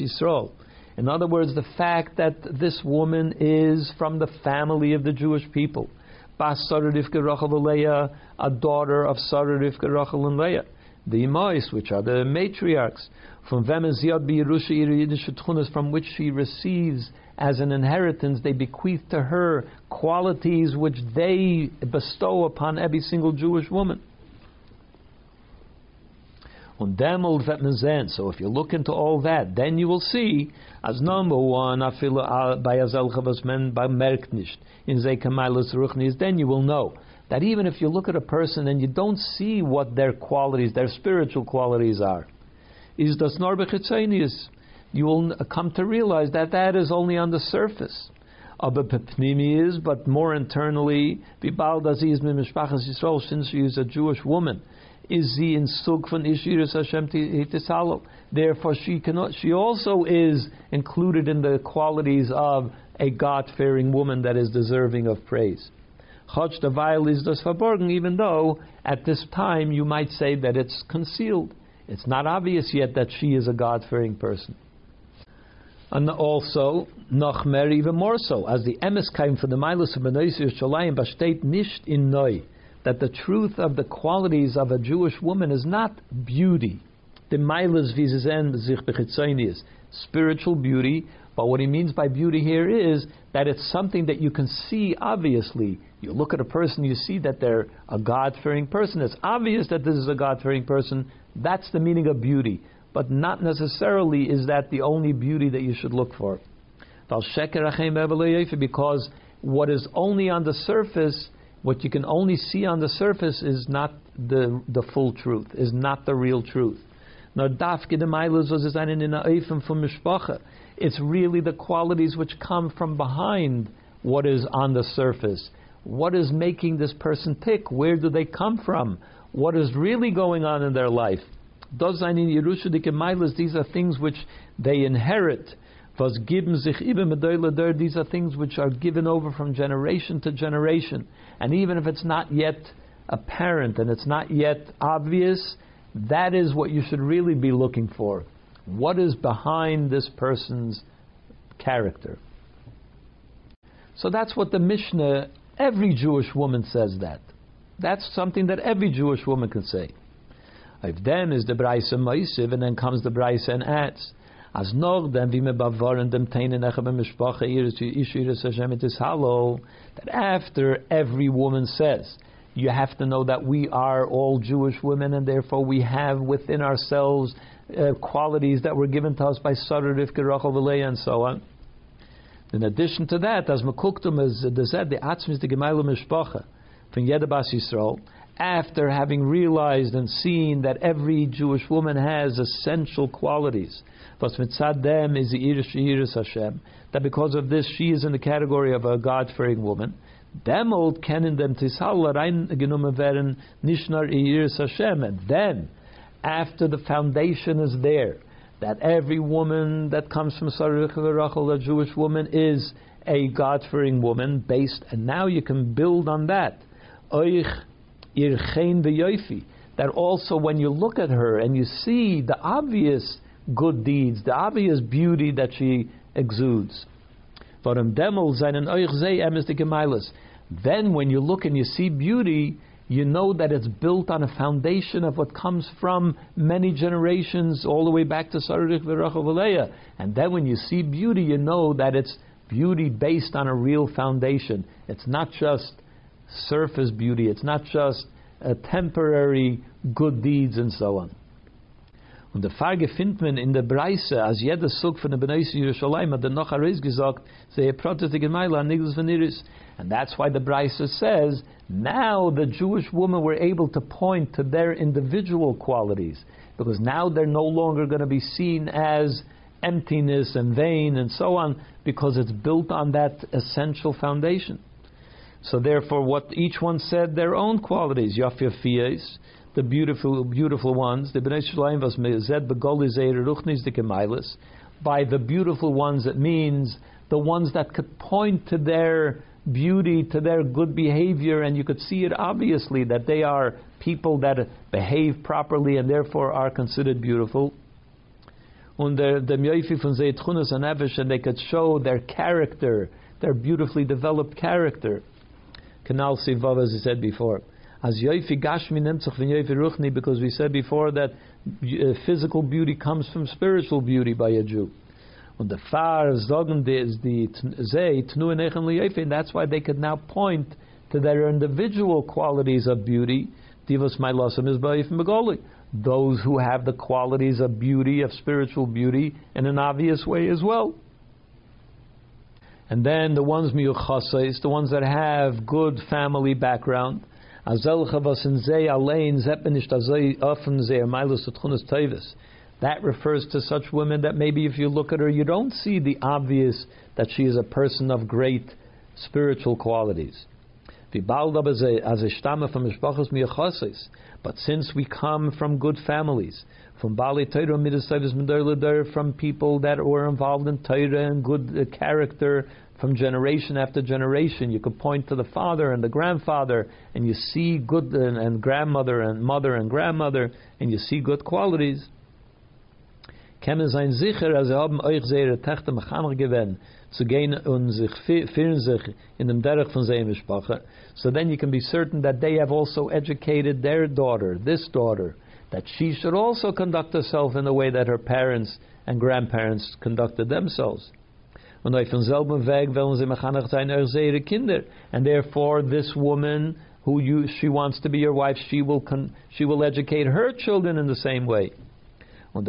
Yisrael. In other words, the fact that this woman is from the family of the Jewish people. Bas a daughter of Sarah Rivka Rachel and Leah. The Imais, which are the matriarchs, from Vemeziyad from which she receives as an inheritance, they bequeath to her qualities which they bestow upon every single Jewish woman. So if you look into all that, then you will see, as number one, uh, ruchnis, then you will know that even if you look at a person and you don't see what their qualities, their spiritual qualities are, is das norbechitzenius, you will come to realize that that is only on the surface. Aber is, but more internally, Bibal Aziz Mimishpachas Yisrael, since she is a Jewish woman, is he in Sug von Hashem. Therefore, she cannot. She also is included in the qualities of a God-fearing woman that is deserving of praise. Chach Davayl is das verborgen, even though at this time you might say that it's concealed. It's not obvious yet that she is a God-fearing person. And also, noch mehr even more so, as the emes came from the Milas of Benois Yerushalayim, besteht Nisht in Neu, that the truth of the qualities of a Jewish woman is not beauty, the Milas vizazen sich is spiritual beauty, but what he means by beauty here is that it's something that you can see obviously. You look at a person, you see that they're a God fearing person. It's obvious that this is a God fearing person. That's the meaning of beauty. But not necessarily is that the only beauty that you should look for. Because what is only on the surface, what you can only see on the surface, is not the, the full truth, is not the real truth. It's really the qualities which come from behind what is on the surface. What is making this person tick? Where do they come from? What is really going on in their life? These are things which they inherit. These are things which are given over from generation to generation. And even if it's not yet apparent and it's not yet obvious, that is what you should really be looking for. What is behind this person's character? So that's what the Mishnah, every Jewish woman says that. That's something that every Jewish woman can say. If then is the Braisa Moisiv, and then comes the Braisa and adds, as nog then wie me bavaren dem teinen eche b'mishpacha iris ishiris Hashem it is hollow, that after every woman says, you have to know that we are all Jewish women, and therefore we have within ourselves uh, qualities that were given to us by Sarah, Rivka, Rachel, and so on. In addition to that, as Mekuktum is the Zed, the Atzmis, the Gemailu Mishpacha, from Yedabas Yisrael, after having realized and seen that every Jewish woman has essential qualities, was mitzad is the Hashem, that because of this she is in the category of a God fearing woman, them old kennen them tisal Iris Hashem, and then after the foundation is there, that every woman that comes from Sarich Rachel, a Jewish woman, is a God fearing woman, based, and now you can build on that. Oich irchein v'yoifi. That also, when you look at her and you see the obvious good deeds, the obvious beauty that she exudes. Then, when you look and you see beauty, you know that it's built on a foundation of what comes from many generations, all the way back to Sarich V'Rachel And then when you see beauty, you know that it's beauty based on a real foundation. It's not just surface beauty, it's not just a temporary good deeds and so on. Und der Frage findet man in der Breise, als jeder Zug von der Beneise Jerusalem hat er noch Aris gesagt, sie protestet Gemeile an Nigels von Iris. And that's why the Breise says, now the Jewish women were able to point to their individual qualities, because now they're no longer going to be seen as emptiness and vain and so on, because it's built on that essential foundation. So therefore, what each one said, their own qualities, Yafyafiyas, the beautiful, beautiful ones, the Bnei was mezed ruchnis. By the beautiful ones, it means the ones that could point to their beauty, to their good behavior, and you could see it obviously that they are people that behave properly and therefore are considered beautiful. And they could show their character, their beautifully developed character. Kanal Sivav, as I said before. As Yoifi Gashmi Nemtzach Yoifi Ruchni, because we said before that uh, physical beauty comes from spiritual beauty by a Jew. And the far zogen is the zay tnu enechem and that's why they could now point to their individual qualities of beauty. Divas my losam is by Megoli. Those who have the qualities of beauty, of spiritual beauty, in an obvious way as well. And then the ones miyuchasais, the ones that have good family background. That refers to such women that maybe if you look at her, you don't see the obvious that she is a person of great spiritual qualities. But since we come from good families, from Bali Torah from people that were involved in Torah and good uh, character from generation after generation, you could point to the father and the grandfather, and you see good and, and grandmother and mother and grandmother, and you see good qualities. Haben euch gewähnt, zu gehen und sich sich in dem von. So then you can be certain that they have also educated their daughter, this daughter, that she should also conduct herself in the way that her parents and grandparents conducted themselves. And therefore this woman who you, she wants to be your wife, she will, con, she will educate her children in the same way. And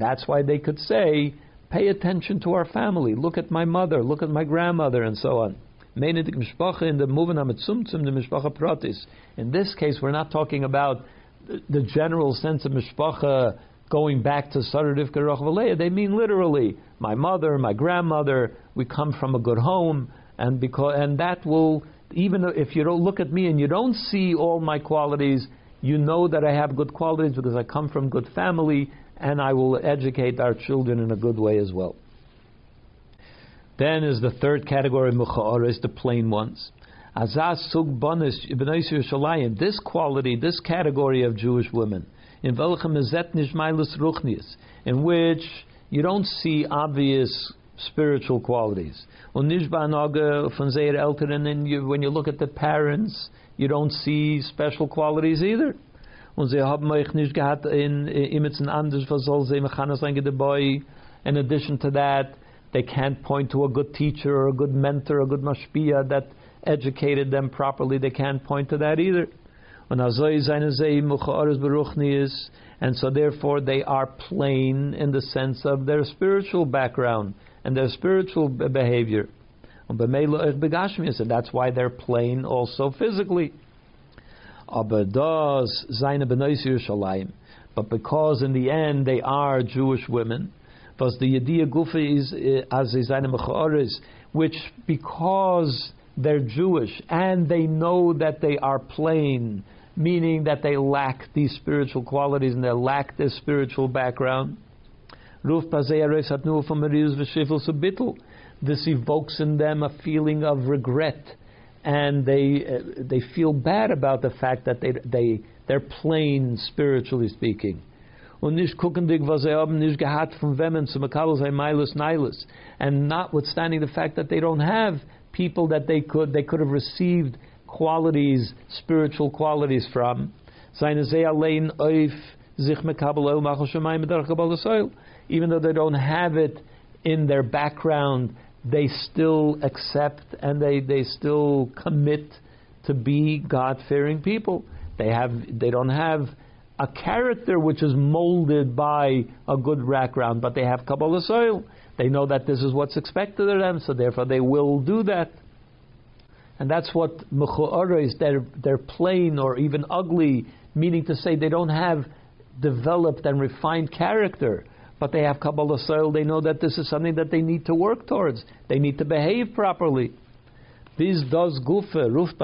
that's why they could say, pay attention to our family, look at my mother, look at my grandmother, and so on. In the the mishpacha pratis. In this case, we're not talking about the general sense of mishpacha going back to Sarah Rivka Rachvalea. They mean literally, my mother, my grandmother, we come from a good home, and because and that will even if you don't look at me and you don't see all my qualities, you know that I have good qualities because I come from good family, and I will educate our children in a good way as well. Then is the third category, is the plain ones. Azaz sug This quality, this category of Jewish women, in in which you don't see obvious spiritual qualities. When you look at the parents, you don't see special qualities either. In addition to that, they can't point to a good teacher or a good mentor, a good mashpia that educated them properly. They can't point to that either. And so therefore they are plain in the sense of their spiritual background and their spiritual behavior. And that's why they're plain also physically. But because in the end they are Jewish women, was the Yediyah Gufa is eh, as is which because they're Jewish and they know that they are plain, meaning that they lack these spiritual qualities and they lack this spiritual background. This evokes in them a feeling of regret, and they uh, they feel bad about the fact that they they they're plain spiritually speaking. Und nicht was sie haben nicht gehabt von wem Makabel sein. And notwithstanding the fact that they don't have people that they could they could have received qualities, spiritual qualities from. Seine allein auf sich Makabel Even though they don't have it in their background, they still accept and they, they still commit to be God fearing people. They have they don't have a character which is molded by a good background, but they have Kabbalah soil. They know that this is what's expected of them, so therefore they will do that. And that's what mechu'ara is. They're, they're plain or even ugly, meaning to say they don't have developed and refined character but they have Kabbalah soil, they know that this is something that they need to work towards. They need to behave properly. This does gufe ruft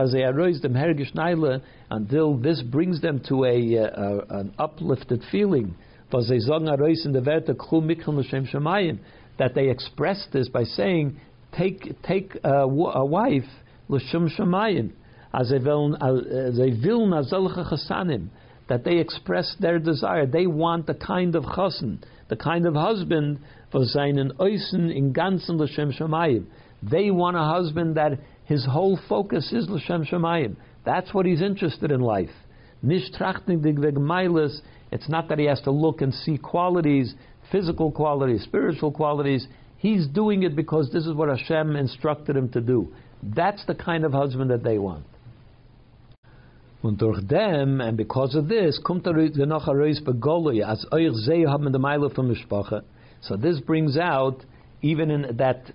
dem hergish until this brings them to a, uh, an uplifted feeling. that they express this by saying, take take a, a wife l'shum shemayim, will that they express their desire. They want the kind of chassan the kind of husband in ganzen L'Shem Shemayim. They want a husband that his whole focus is L'Shem Shemayim. That's what he's interested in life. It's not that he has to look and see qualities, physical qualities, spiritual qualities. He's doing it because this is what Hashem instructed him to do. That's the kind of husband that they want. And because of this. So this brings out, even in that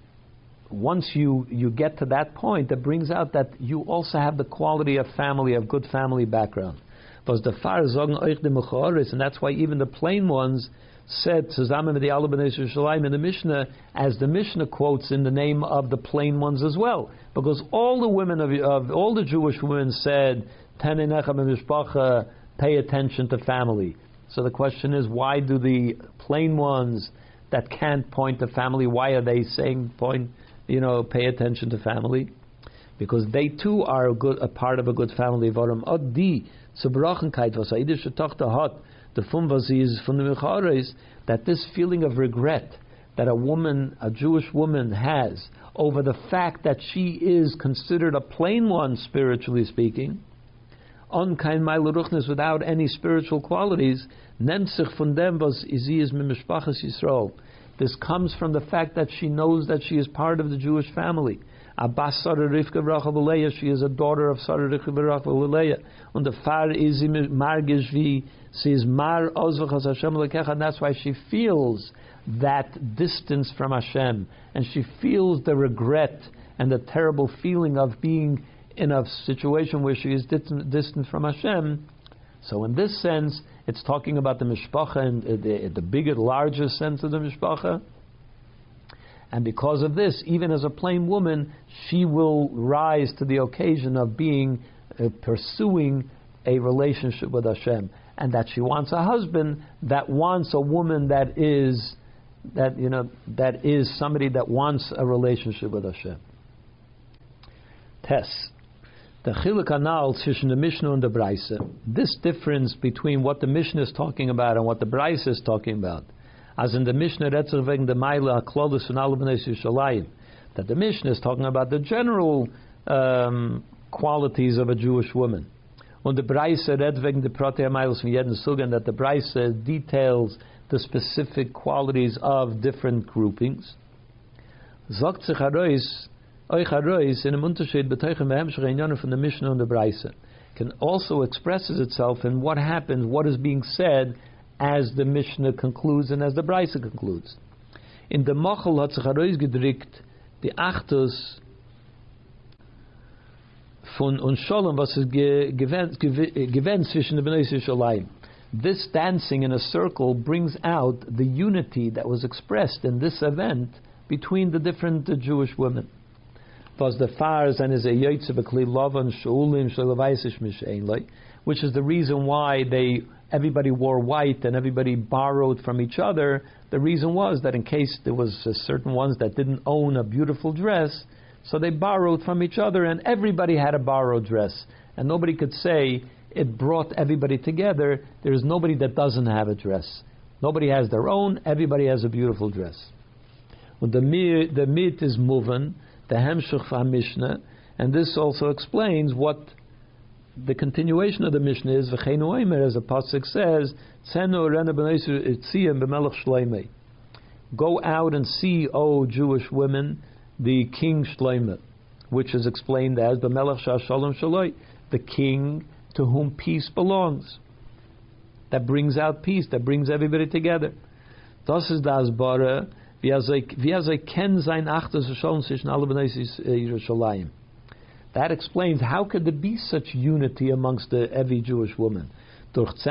once you, you get to that point, it brings out that you also have the quality of family, of good family background. And that's why even the plain ones said zusammen the in the Mishnah, as the Mishnah quotes in the name of the plain ones as well, because all the women of, of all the Jewish women said pay attention to family. So the question is, why do the plain ones that can't point to family, why are they saying point, you know, pay attention to family? Because they too are a, good, a part of a good family. Warum od die Zerbrochenkeit, was jüdische Tochter hat, the fun was is from the is that this feeling of regret that a woman, a Jewish woman, has over the fact that she is considered a plain one, spiritually speaking, on kein Meileruchnis without any spiritual qualities, nennt sich dem, was sie Yisrael. This comes from the fact that she knows that she is part of the Jewish family. Abbas Sarah Rivka she is a daughter of Sarah Rivka Rachel. And the far is margish vi, she is mar ozvachas Hashem lekecha, and that's why she feels that distance from Hashem, and she feels the regret and the terrible feeling of being in a situation where she is distant from Hashem. So in this sense, it's talking about the mishpacha and the, the bigger, larger sense of the mishpacha. And because of this, even as a plain woman, she will rise to the occasion of being uh, pursuing a relationship with Hashem, and that she wants a husband that wants a woman that is that you know that is somebody that wants a relationship with Hashem. Tess. The chiluk anal the Mishnah and the Braise. This difference between what the Mishnah is talking about and what the Braise is talking about, as in the Mishnah Retzach wegen the Meile Haklolus von alle Yishalayim, that the Mishnah is talking about the general um, qualities of a Jewish woman. Und the Braise redt wegen the Protea Meiles von jeden Sugen, that the Braise details the specific qualities of different groupings. Sagt Euch Arois, in einem Unterschied beteuchen wir Hemmschere Inyonen von der Mishnah und der Breise, can also expresses itself in what happens, what is being said as the Mishnah concludes and as the Breise concludes. In the Mochel hat sich die Achtus von und Sholem, was es gewinnt zwischen den Bnei Yisraelim. This dancing in a circle brings out the unity that was expressed in this event between the different Jewish women was the fars and is a yotze b'kli lovan shulim mishainloi, which is the reason why they everybody wore white and everybody borrowed from each other. The reason was that in case there was certain ones that didn't own a beautiful dress, so they borrowed from each other, and everybody had a borrowed dress, and nobody could say it brought everybody together. There is nobody that doesn't have a dress. Nobody has their own. Everybody has a beautiful dress. When the mit, the mit is moving, the Hemshech Mishnah, and this also explains what the continuation of the Mishnah is. V'cheinu oimer, as the pasuk says, "Tzenu rena shleimei." Go out and see, O Jewish women, the King Shloimeh, which is explained as the Shalom Shaloi, the King to whom peace belongs. That brings out peace, that brings everybody together. Das ist das Bara Yerushalayim. That explains how could there be such unity amongst the, every Jewish woman. This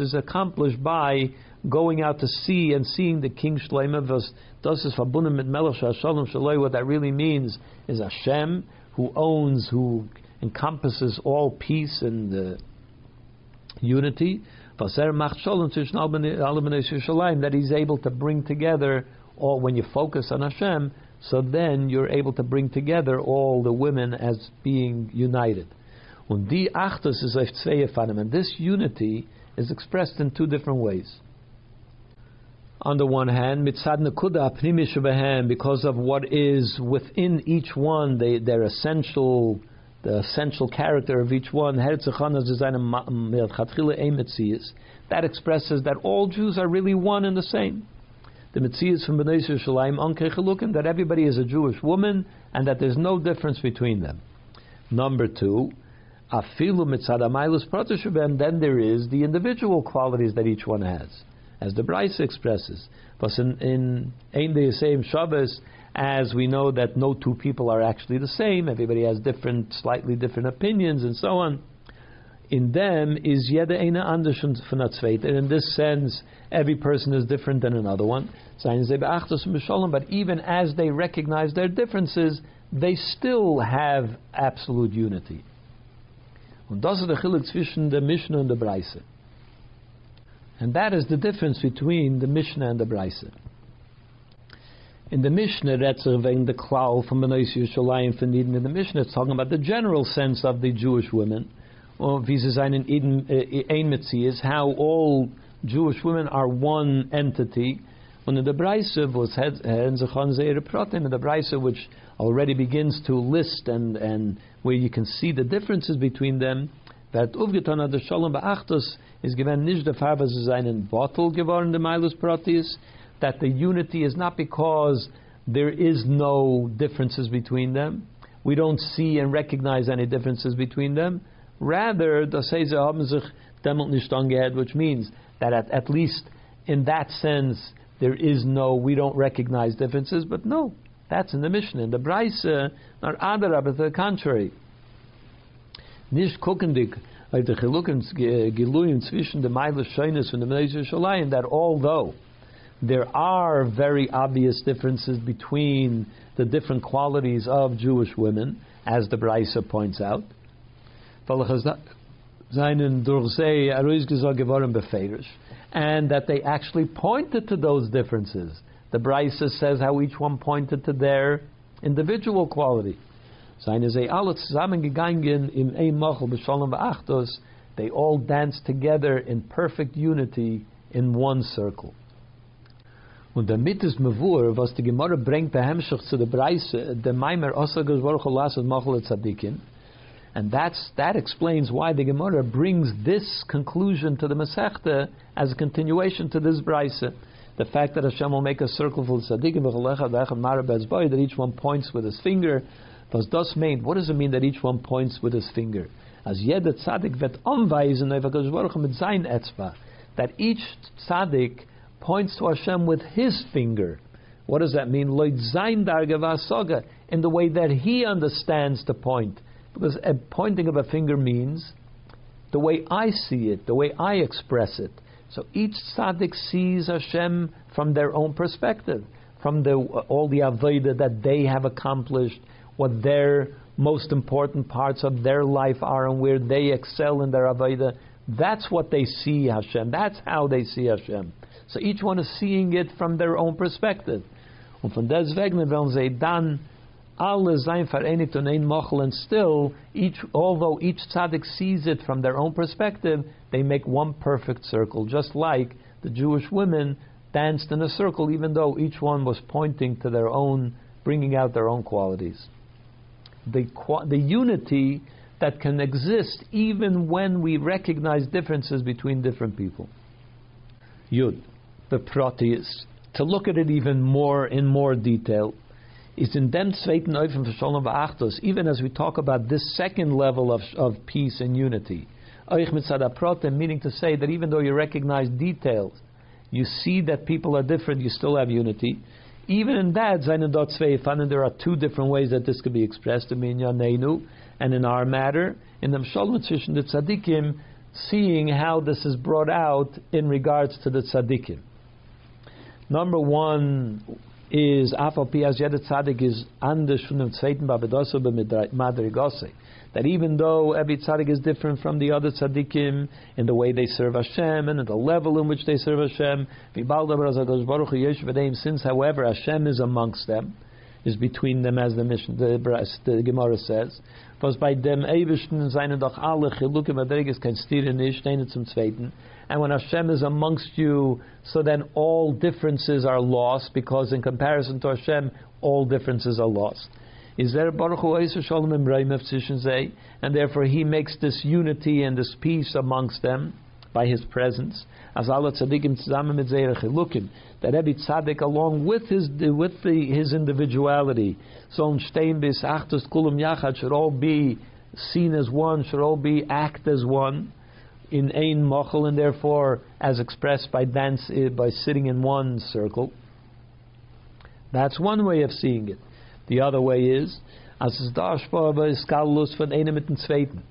is accomplished by going out to see and seeing the King Shloime. Das ist verbunden mit Melech Shalom Shaloi. What that really means is Hashem, who owns, who encompasses all peace and uh, unity that he's able to bring together all when you focus on Hashem, so then you're able to bring together all the women as being united. Is and this unity is expressed in two different ways. On the one hand, mitzad nekuda pnimish because of what is within each one, they, their essential the essential character of each one, that expresses that all Jews are really one and the same. The Metzias from Bnei Yerushalayim Anke that everybody is a Jewish woman and that there's no difference between them. Number two, Afilu Mitzad then there is the individual qualities that each one has. As the Bryce expresses, but in in Ein same Shabbos, as we know that no two people are actually the same, everybody has different, slightly different opinions and so on. In them is jede eine anders von. And in this sense, every person is different than another one. But even as they recognize their differences, they still have absolute unity. Und das ist der Chilik zwischen der Mishnah und der Breise. And that is the difference between the Mishnah and the Breise. In the Mishnah, that's wegen the Klau from Benois Yerushalayim von Eden. In the Mishnah, it's talking about the general sense of the Jewish women. Or wie sie Eden eh, ein is how all Jewish women are one entity. In the haben sich an ihre Protein, the Breise, which already begins to list and, and where you can see the differences between them, that aufgetan hat der Shalom Beachtus is given nicht der Farbe zu seinen Bottle geworden, the Milus Proteus, that the unity is not because there is no differences between them. We don't see and recognize any differences between them. Rather, which means that at, at least in that sense, there is no, we don't recognize differences, but no, that's in the Mishnah. In the Braise, not Adara, but the contrary. That although there are very obvious differences between the different qualities of Jewish women, as the Braise points out, and that they actually pointed to those differences. The Brisa says how each one pointed to their individual quality. They all danced together in perfect unity in one circle. Und damit ist Mavur, was die Gemara bringt bei Hemshach zu der Breise, der Maimer Osagas Baruch Lasset Machal Tzadikin, and that's, that explains why the Gemara brings this conclusion to the Masechta as a continuation to this Breise the fact that Hashem will make a circle full of tzaddikim that each one points with his finger. Was das mean? What does it mean that each one points with his finger? As jeder tzaddik wird anweisen mit sein etzba. That each tzaddik points to Hashem with his finger. What does that mean? In the way that he understands the point. Because a pointing of a finger means the way I see it, the way I express it. So each tzaddik sees Hashem from their own perspective, from the, all the avodah that they have accomplished, what their most important parts of their life are, and where they excel in their avodah. That's what they see Hashem. That's how they see Hashem. So each one is seeing it from their own perspective. Und von deswegen, wenn sie dann alle sein vereinigt und ein Mochel, and still, each, although each tzaddik sees it from their own perspective, they make one perfect circle, just like the Jewish women danced in a circle, even though each one was pointing to their own, bringing out their own qualities. The, the unity that can exist even when we recognize differences between different people. Yud, the Proteus. To look at it even more in more detail, is in dem zweiten Eufen Shalom V'achtos, even as we talk about this second level of, of peace and unity. Euch mit meaning to say that even though you recognize details, you see that people are different, you still have unity. Even in that, Zainen dot and there are two different ways that this could be expressed, in Yaneinu, and in our matter, in the Shalom Tzishin, the Tzadikim, seeing how this is brought out in regards to the Tzadikim. Number one, is afal pi as jeder tzaddik is anders from the zweiten babedosu b'madrigose. That even though every tzaddik is different from the other tzaddikim in the way they serve Hashem and at the level in which they serve Hashem, since however Hashem is amongst them, is between them as the the, the Gemara says. Dem Ewigsten seien doch alle kein. And when Hashem is amongst you, so then all differences are lost, because in comparison to Hashem, all differences are lost. Is there Baruch Hu Shalom and therefore He makes this unity and this peace amongst them by His presence. As Allah tzaddikim that every tzaddik along with his with the, his individuality, so stein bis achtus kulam yachad should all be seen as one, should all be act as one in ein mochel, and therefore as expressed by dance eh, by sitting in one circle. That's one way of seeing it. The other way is, as es darstellbar ist Skalus von einem mit Zweiten.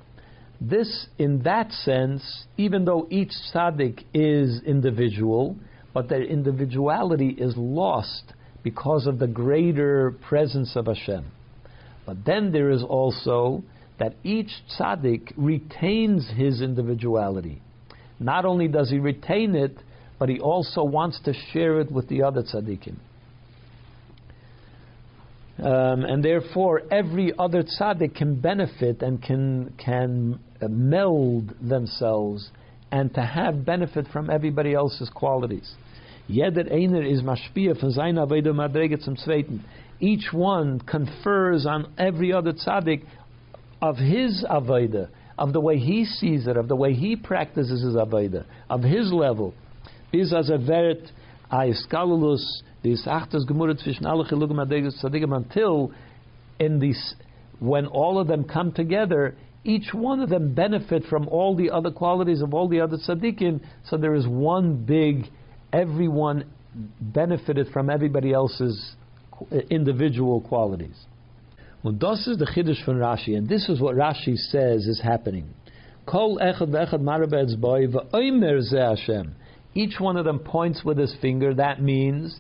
This, in that sense, even though each tzaddik is individual, but their individuality is lost because of the greater presence of Hashem. But then there is also that each tzaddik retains his individuality. Not only does he retain it, but he also wants to share it with the other tzaddikim. Um, and therefore, every other tzaddik can benefit and can can meld themselves and to have benefit from everybody else's qualities. Is mashpia. Each one confers on every other tzaddik of his Aveda, of the way he sees it, of the way he practices his Aveda, of his level. Bis as a vert aiskalulus, this gemurat zwischen alle chilugim Madrege tzaddikim until in this, when all of them come together, each one of them benefit from all the other qualities of all the other tzaddikim, so there is one big everyone benefited from everybody else's individual qualities. Well, this is the chiddush from Rashi, and this is what Rashi says is happening. Kol echad ve'echad boy Hashem. Each one of them points with his finger. That means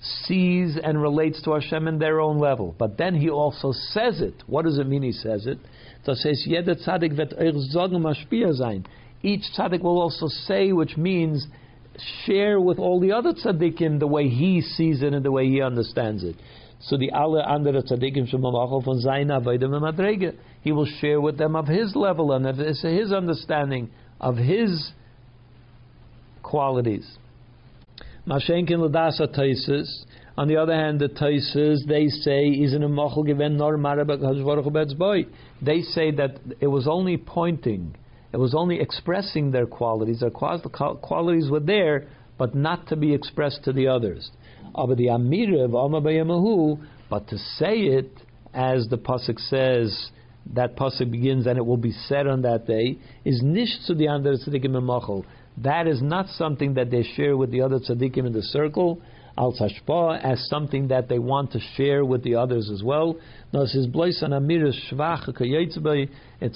sees and relates to Hashem in their own level. But then he also says it. What does it mean? He says it. So says jeder tzaddik wird sein. Each tzaddik will also say, which means share with all the other tzaddikim the way he sees it and the way he understands it. So the alle andere tzaddikim shemamachol von seiner madrege, he will share with them of his level and of his, his understanding of his qualities. Mashenkin ladasa taisis. On the other hand, the Taisis, they say, is in a mochel given nor boy. They say that it was only pointing it was only expressing their qualities. Their qualities were there, but not to be expressed to the others. But to say it, as the pasuk says, that pasuk begins and it will be said on that day, is nish to the That is not something that they share with the other tzaddikim in the circle, al tashpa, as something that they want to share with the others as well. No, it's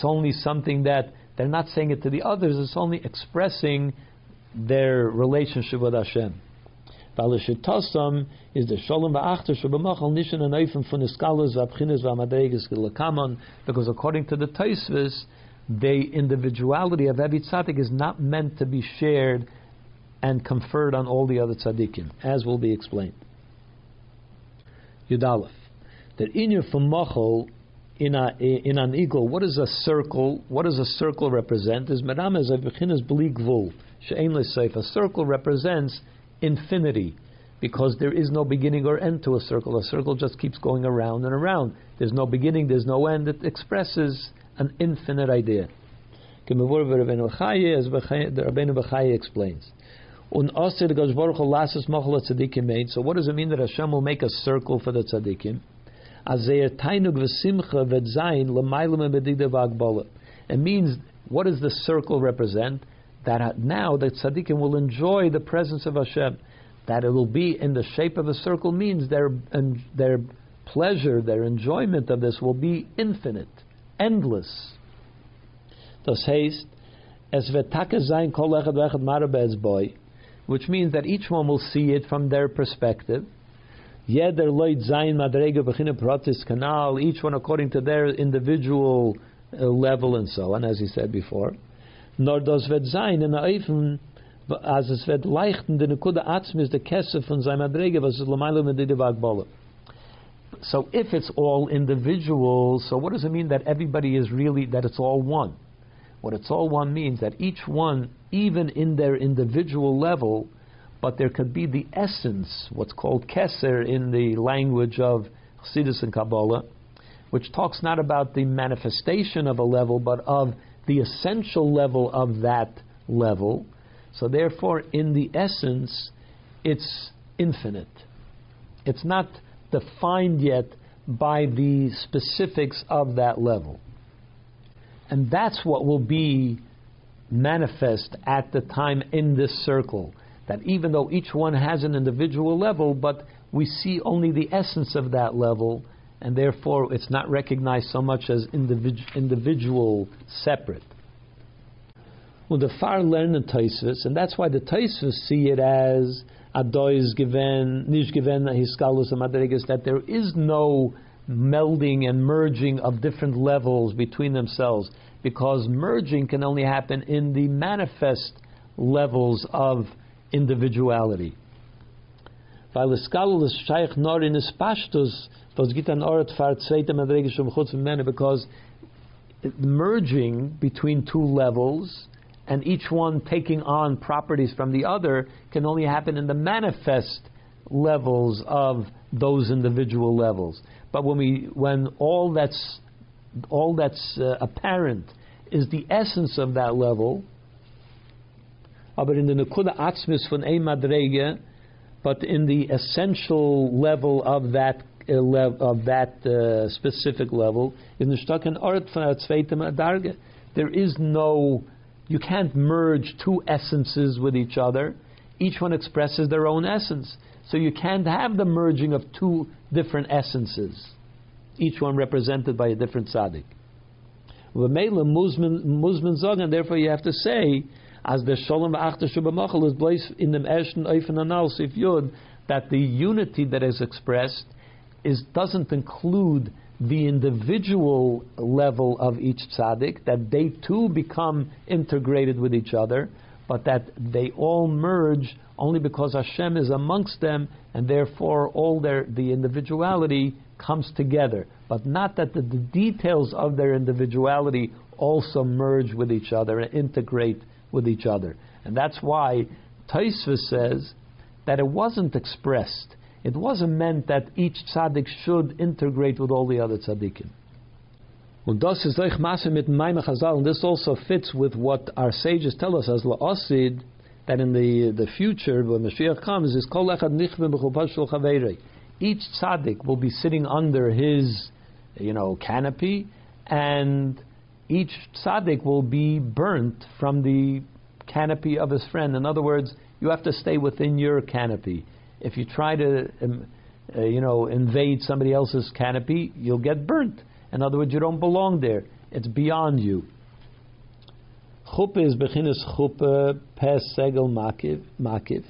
only something that they're not saying it to the others, it's only expressing their relationship with Hashem. Is the shalom shabamachal nishan scholars v'abchines v'amadreges l'kamon because according to the Taisvis, the individuality of every tzaddik is not meant to be shared and conferred on all the other tzaddikim, as will be explained. Yudalef. That in your machal in, a, in an eagle, what is a circle? What does a circle represent? Is meramez avichinas bligvul she'en leseif. A circle represents infinity because there is no beginning or end to a circle. A circle just keeps going around and around. There's no beginning, there's no end. It expresses an infinite idea. As Rabbeinu Bechaya explains. So what does it mean that Hashem will make a circle for the tzaddikim? It means, what does the circle represent? That now the tzaddikim will enjoy the presence of Hashem. That it will be in the shape of a circle means their, their pleasure, their enjoyment of this will be infinite, endless. Das heißt, es wird Tage sein, kol echad vechad boy, which means that each one will see it from their perspective. Jeder loit zayin madrege bechine pratis kanal, each one according to their individual uh, level and so on, as he said before. Nor does vet zayin in eifen, as es vet leichten de nekuda atzmis de kesse von zayin madrege, was es lamailo medide vagbola. So if it's all individual, so what does it mean that everybody is really, that it's all one? What it's all one means that each one, even in their individual level, but there could be the essence, what's called keser in the language of Chassidus and Kabbalah, which talks not about the manifestation of a level, but of the essential level of that level. So therefore, in the essence, it's infinite. It's not defined yet by the specifics of that level. And that's what will be manifest at the time in this circle that even though each one has an individual level, but we see only the essence of that level, and therefore it's not recognized so much as individu- individual, separate. Well, the far learn Taisvis, and that's why the Taisvis see it as Adois given, Nish given Hiskalus and that there is no melding and merging of different levels between themselves, because merging can only happen in the manifest levels of individuality. Because merging between two levels and each one taking on properties from the other can only happen in the manifest levels of those individual levels. But when we when all that's all that's uh, apparent is the essence of that level, but in the nekuda atzmis von madrege, but in the essential level of that uh, of that uh, specific level, in the shtaken art von there is no you can't merge two essences with each other. Each one expresses their own essence. So you can't have the merging of two different essences, each one represented by a different tzaddik. And therefore you have to say, as the shalom shubamachal is placed in the ersten oifen anal sif yud, that the unity that is expressed is doesn't include the individual level of each tzaddik, that they too become integrated with each other, but that they all merge only because Hashem is amongst them, and therefore all their the individuality comes together. But not that the, the details of their individuality also merge with each other and integrate with each other. And that's why Taisva says that it wasn't expressed it wasn't meant that each tzaddik should integrate with all the other tzaddikim. And this also fits with what our sages tell us as la'asid, that in the, the future, when Mashiach comes, is Each tzaddik will be sitting under his, you know, canopy, and each tzaddik will be burnt from the canopy of his friend. In other words, you have to stay within your canopy. If you try to, um, uh, you know, invade somebody else's canopy, you'll get burnt. In other words, you don't belong there. It's beyond you. Chuppah is beginnes chuppah pes segel makiv. makiv.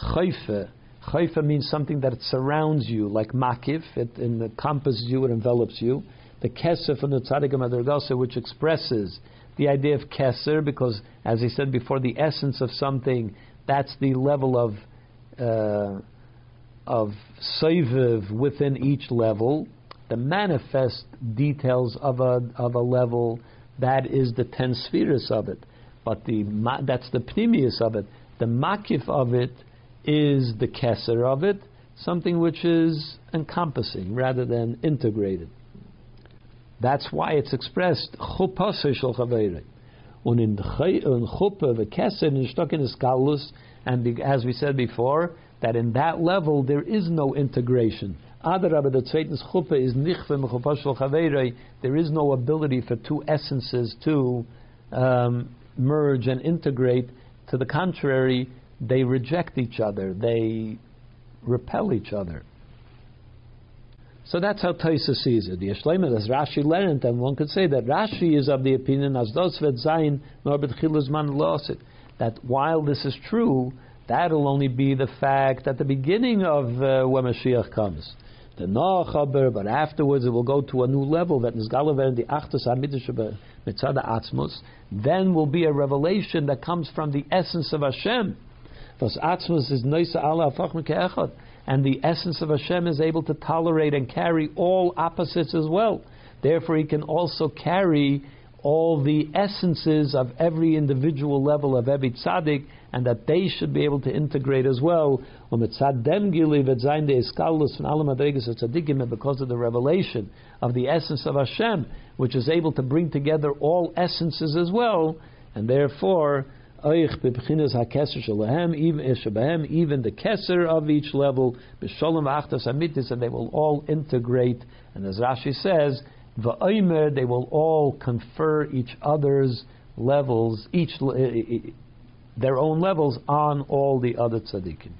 Chayfe. Chayfe means something that surrounds you, like makiv. It encompasses you, it envelops you. The keser from the tzaddik madragasa, which expresses the idea of keser, because as I said before, the essence of something, that's the level of uh, of Seviv within each level, the manifest details of a of a level, that is the ten spheres of it. But the that's the pnimius of it. The makif of it is the keser of it, something which is encompassing rather than integrated. That's why it's expressed chupase shel chavere. Und in chuppah, the keser in stocken is galus, and as we said before, that in that level there is no integration. Is There is no ability for two essences to um, merge and integrate. To the contrary, they reject each other. They repel each other. So that's how Taisa sees it. The Yeshleimet, as Rashi learned, and one could say that Rashi is of the opinion as those Zayin Norbert Chiluzman lost it. That while this is true, that'll only be the fact at the beginning of uh, when Mashiach comes. The Noachaber, but afterwards it will go to a new level that is Galaver the Achtus Mitzada Atzmus. Then will be a revelation that comes from the essence of Hashem. Because Atzmus is Noisa Allah Echad and the essence of Hashem is able to tolerate and carry all opposites as well. Therefore, He can also carry all the essences of every individual level of every tzaddik, and that they should be able to integrate as well. Because of the revelation of the essence of Hashem, which is able to bring together all essences as well, and therefore even eh, even the keser of each level, and they will all integrate. And as Rashi says, they will all confer each other's levels, each eh, eh, eh, their own levels on all the other tzaddikim.